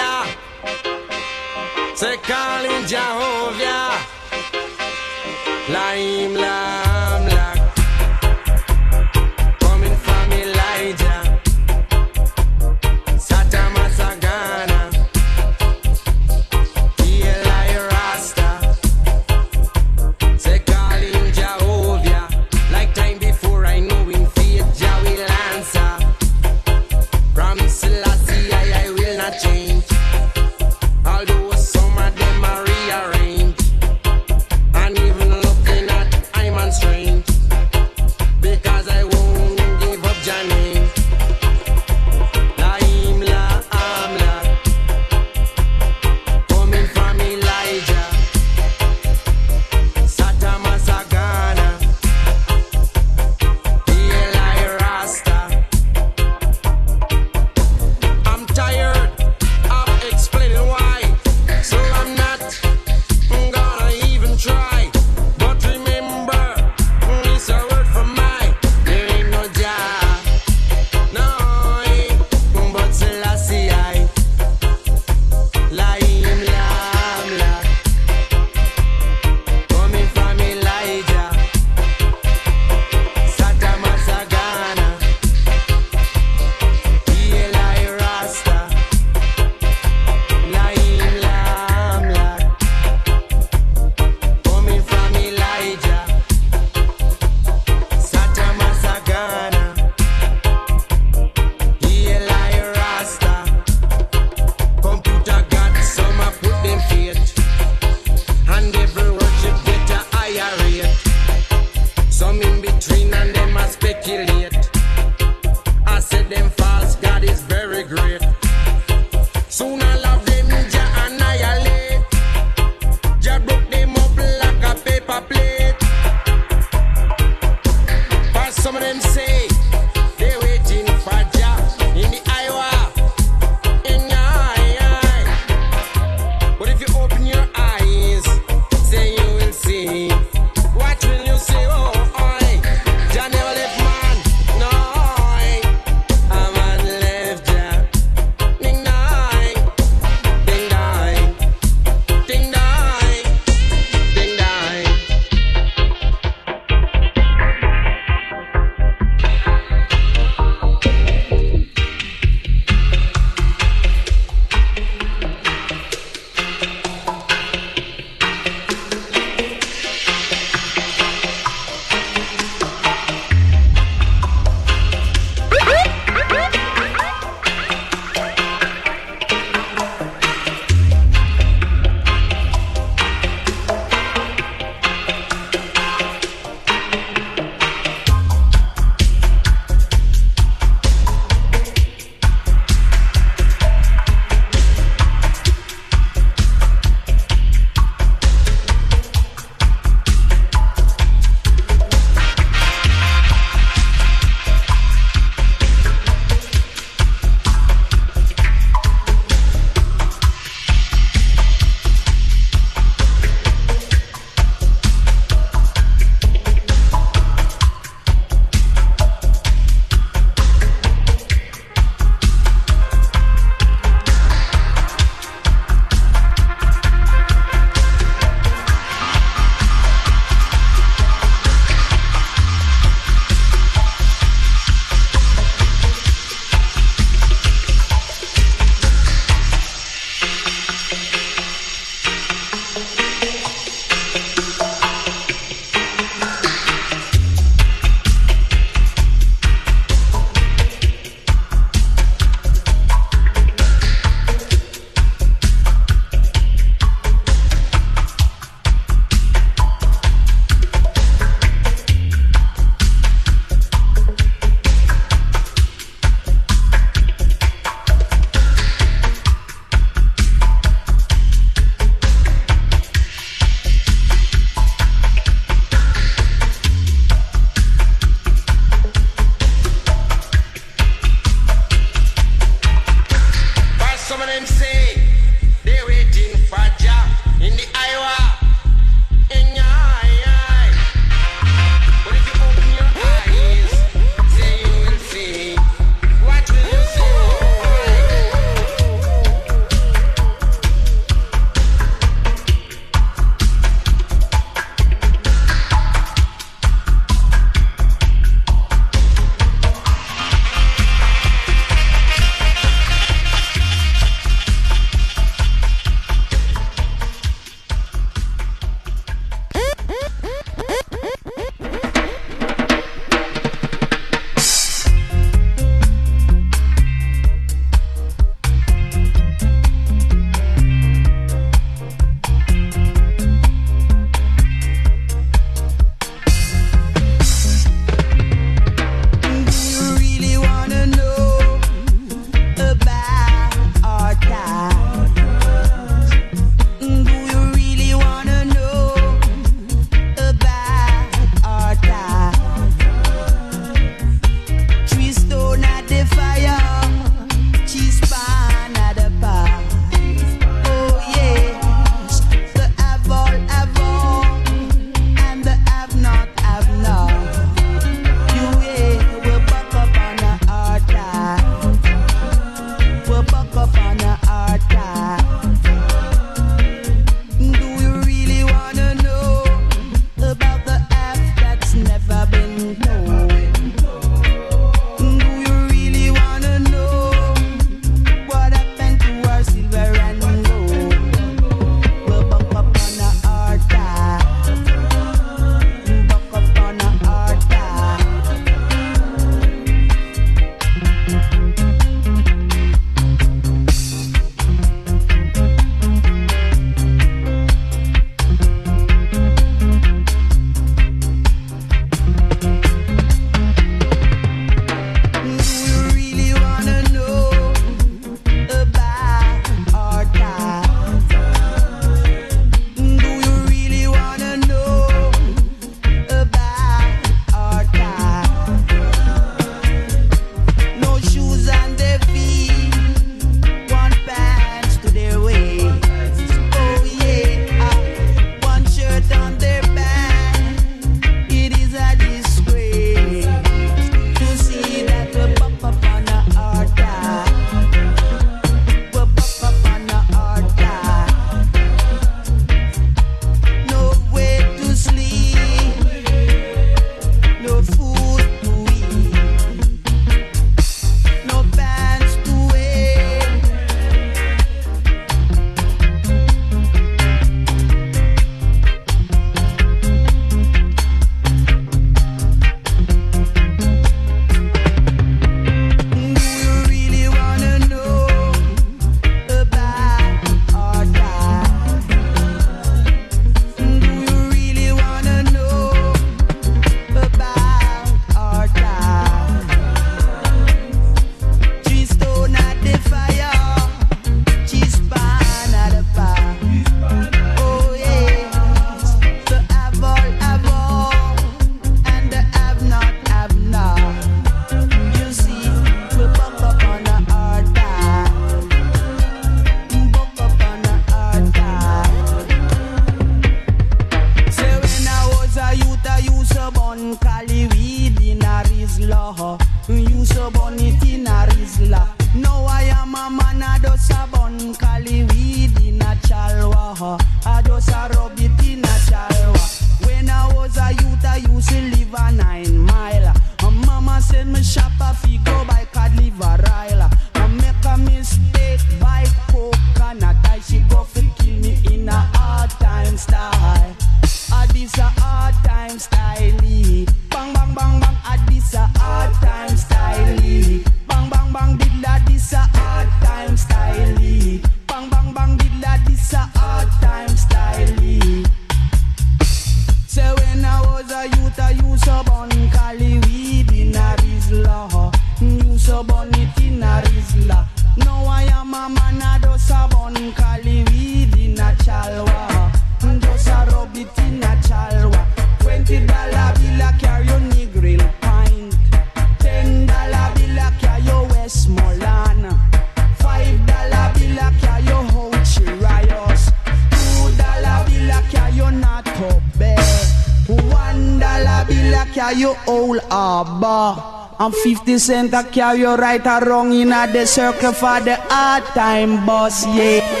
citizen that carry your right or wrong in a the circle for the hard time boss, yeah.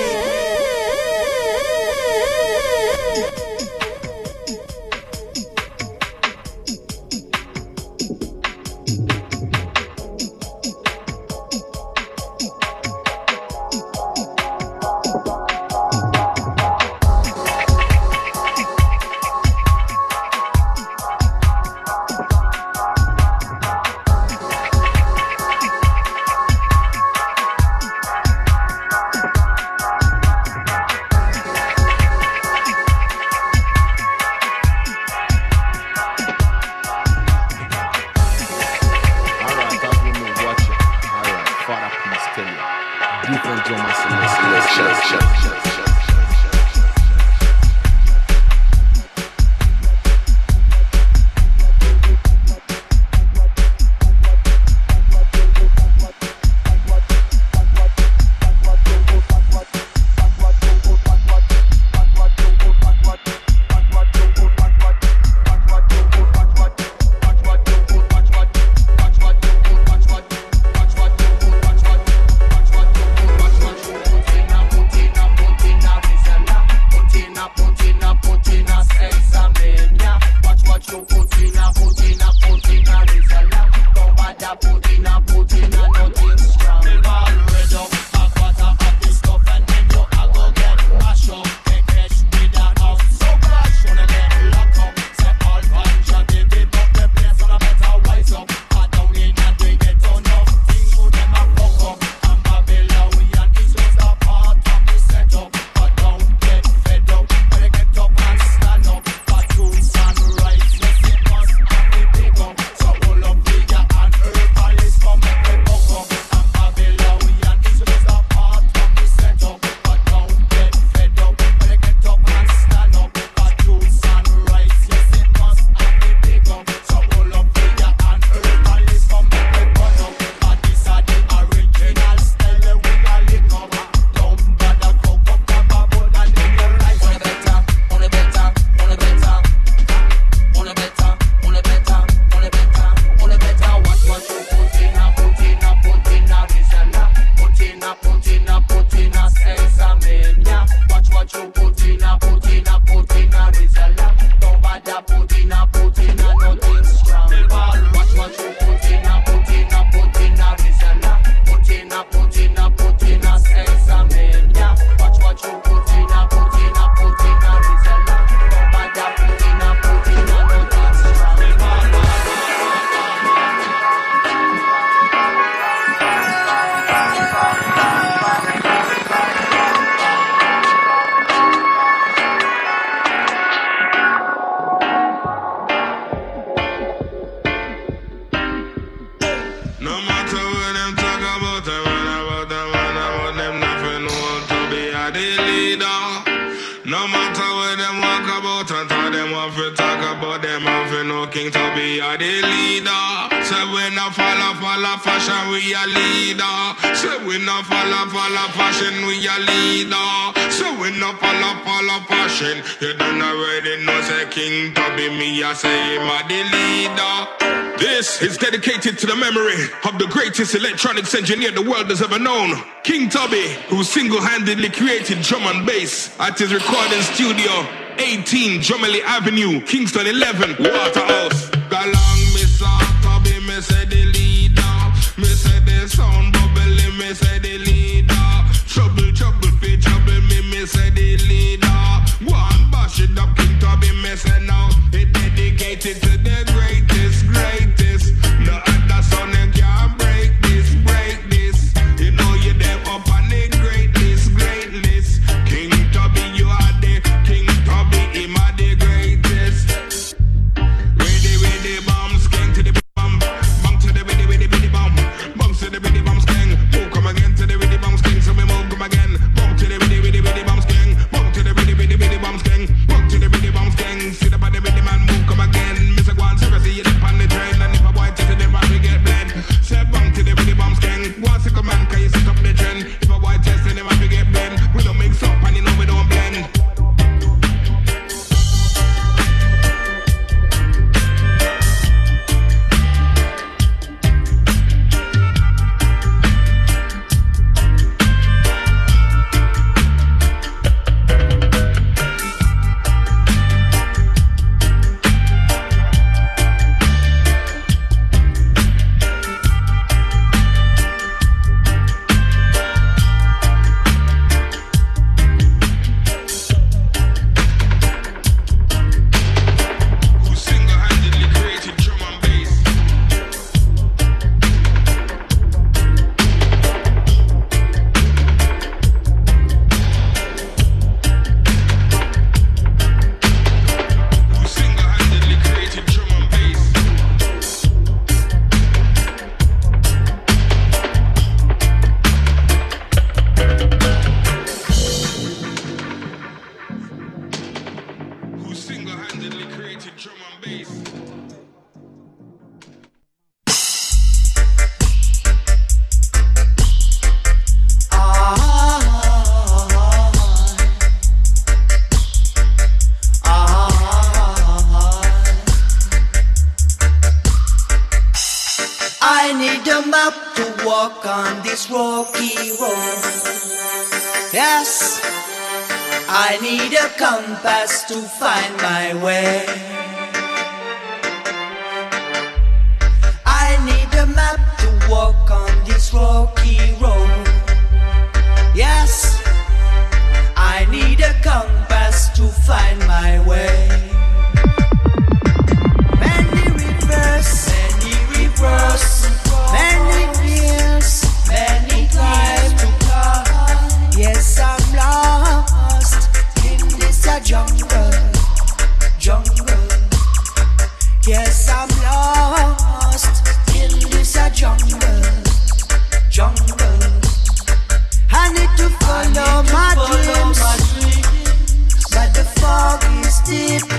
greatest electronics engineer the world has ever known, King Tubby, who single-handedly created drum and bass at his recording studio, 18 Dromilly Avenue, Kingston 11, Water deep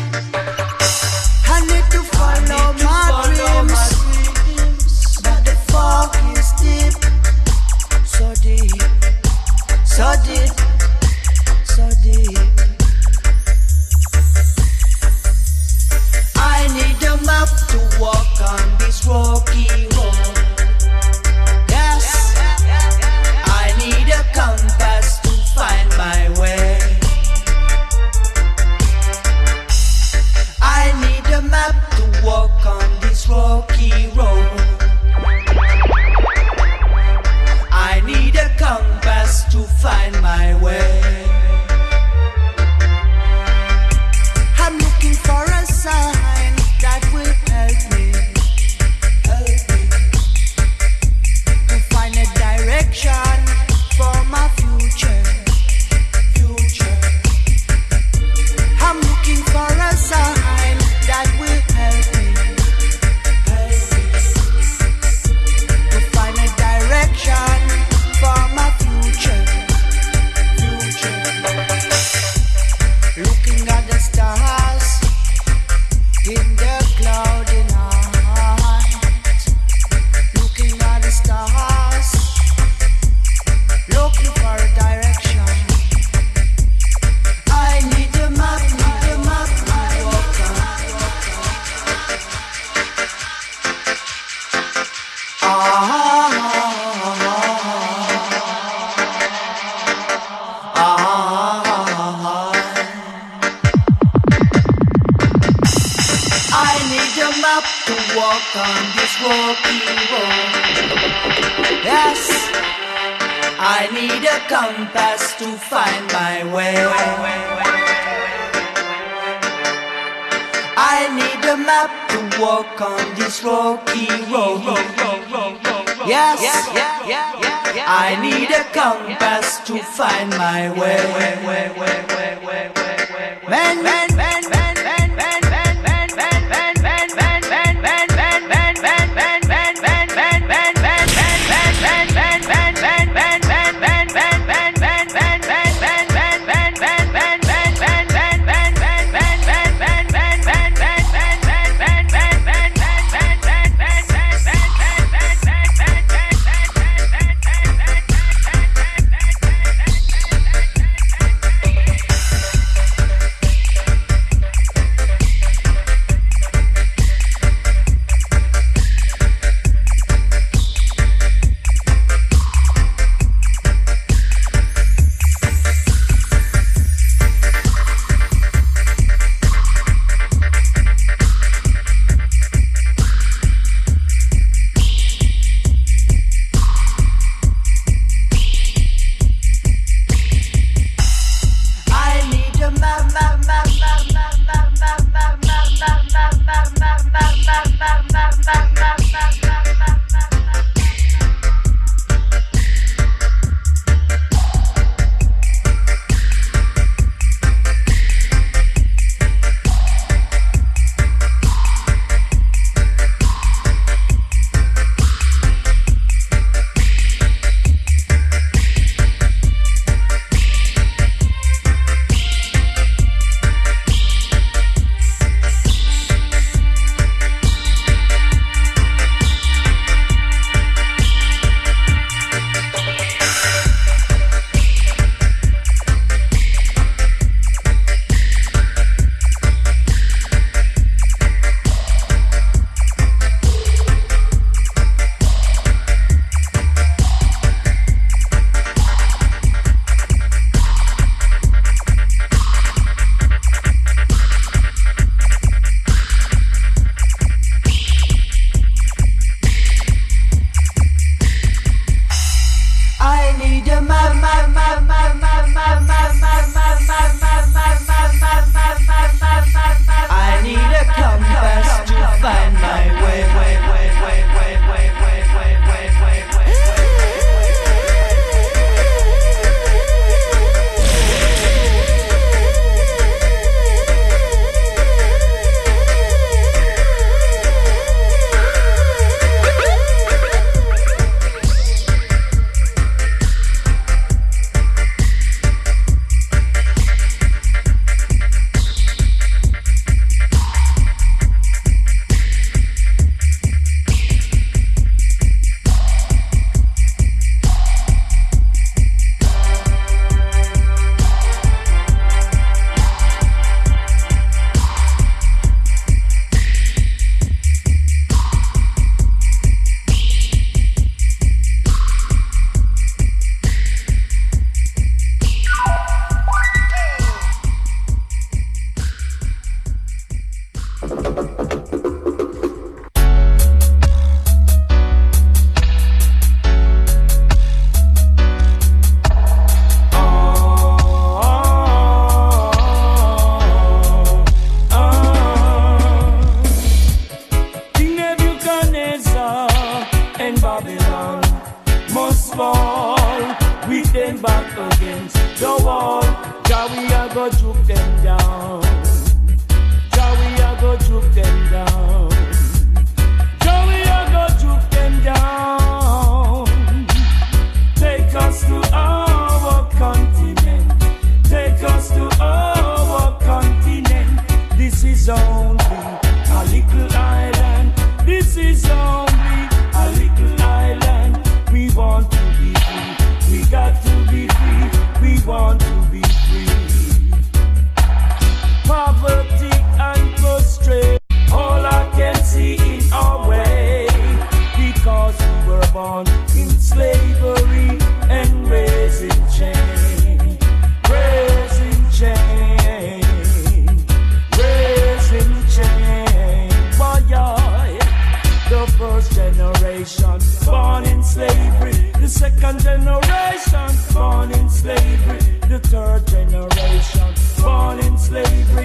second generation born in slavery, the third generation born in slavery.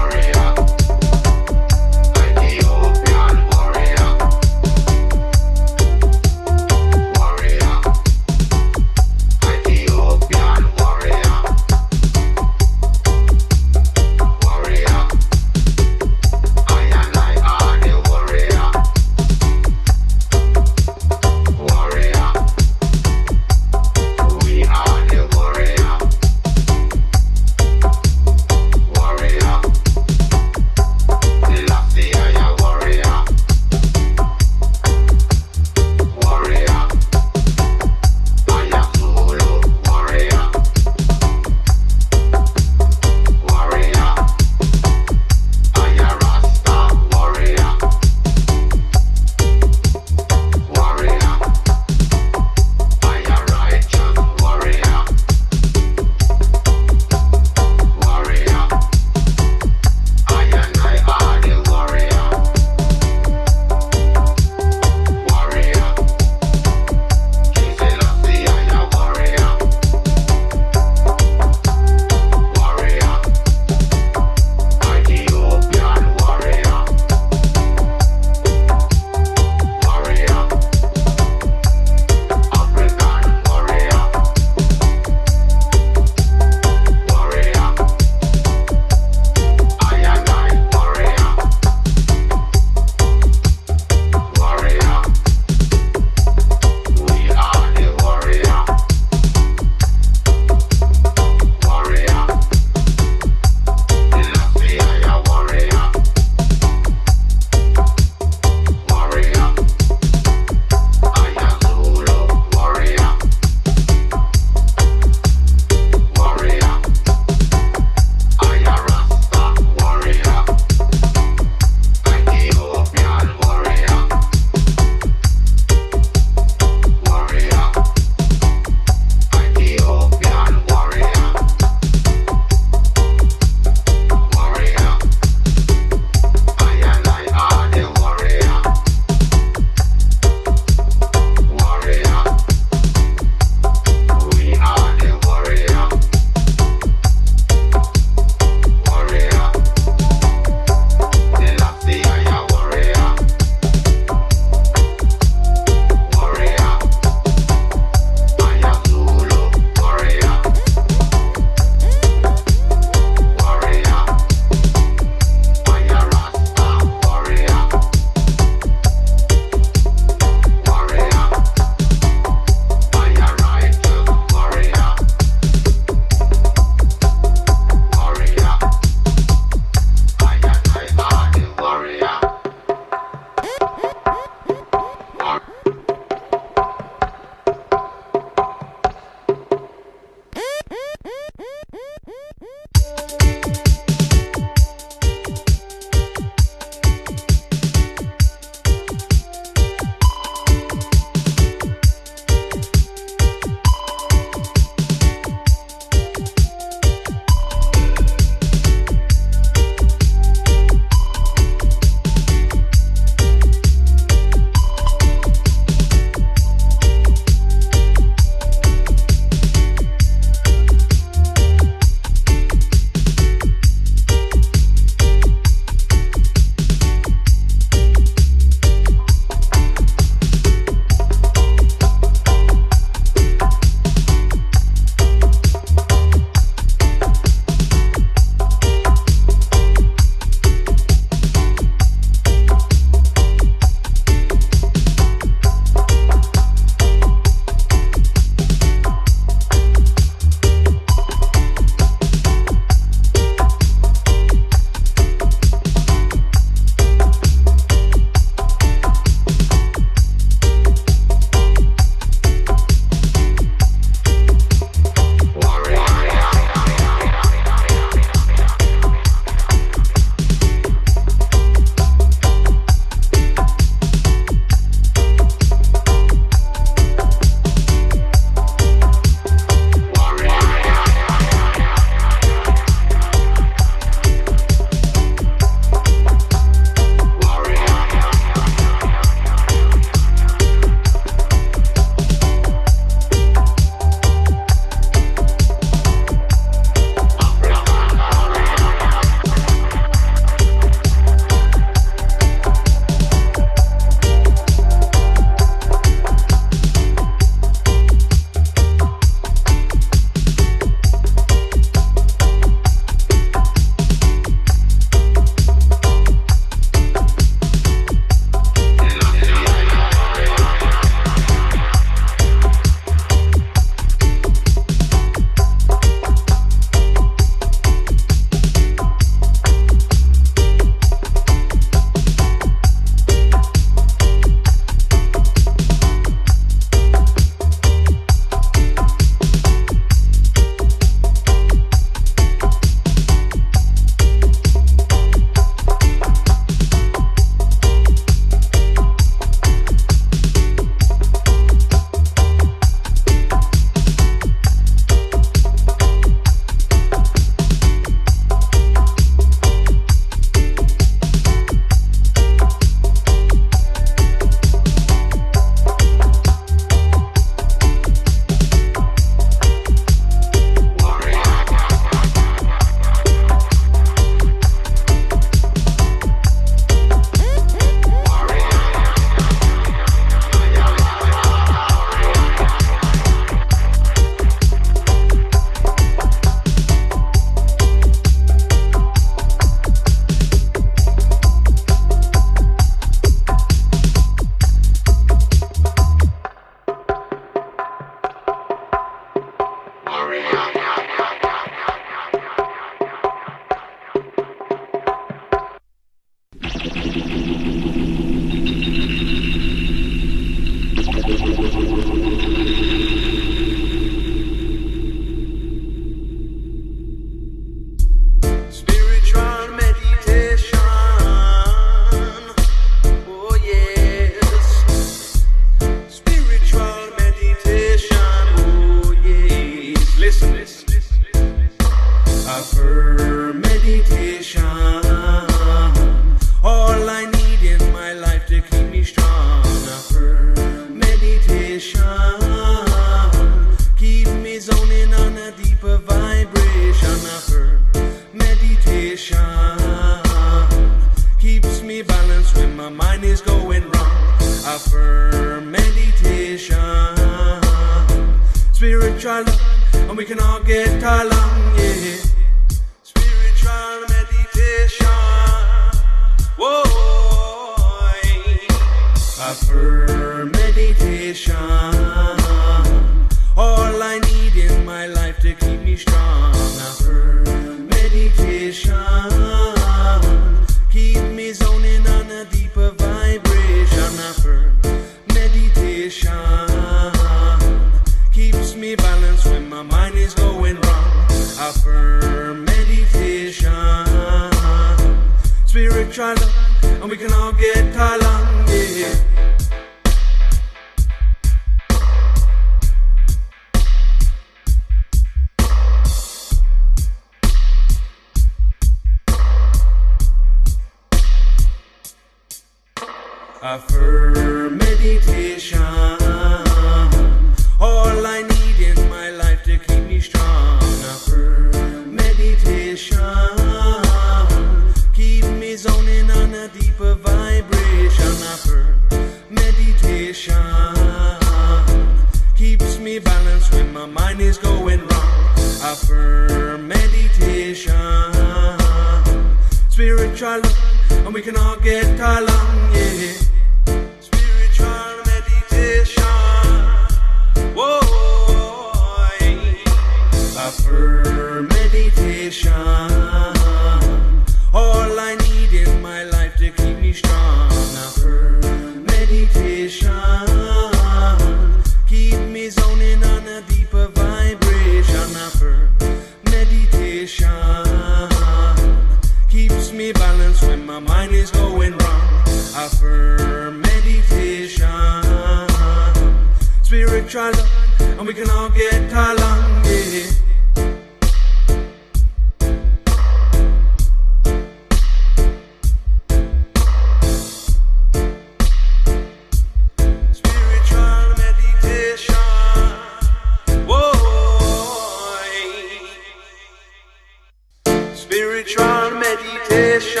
spiritual meditation.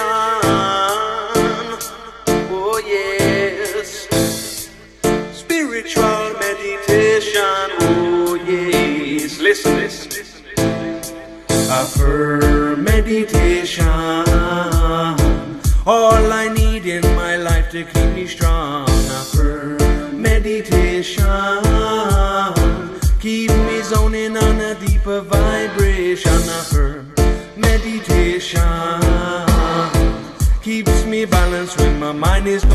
Oh, yes, spiritual meditation. Oh, yes, listen, listen, listen, a firm meditation. All I need in my life to keep me strong. my mind is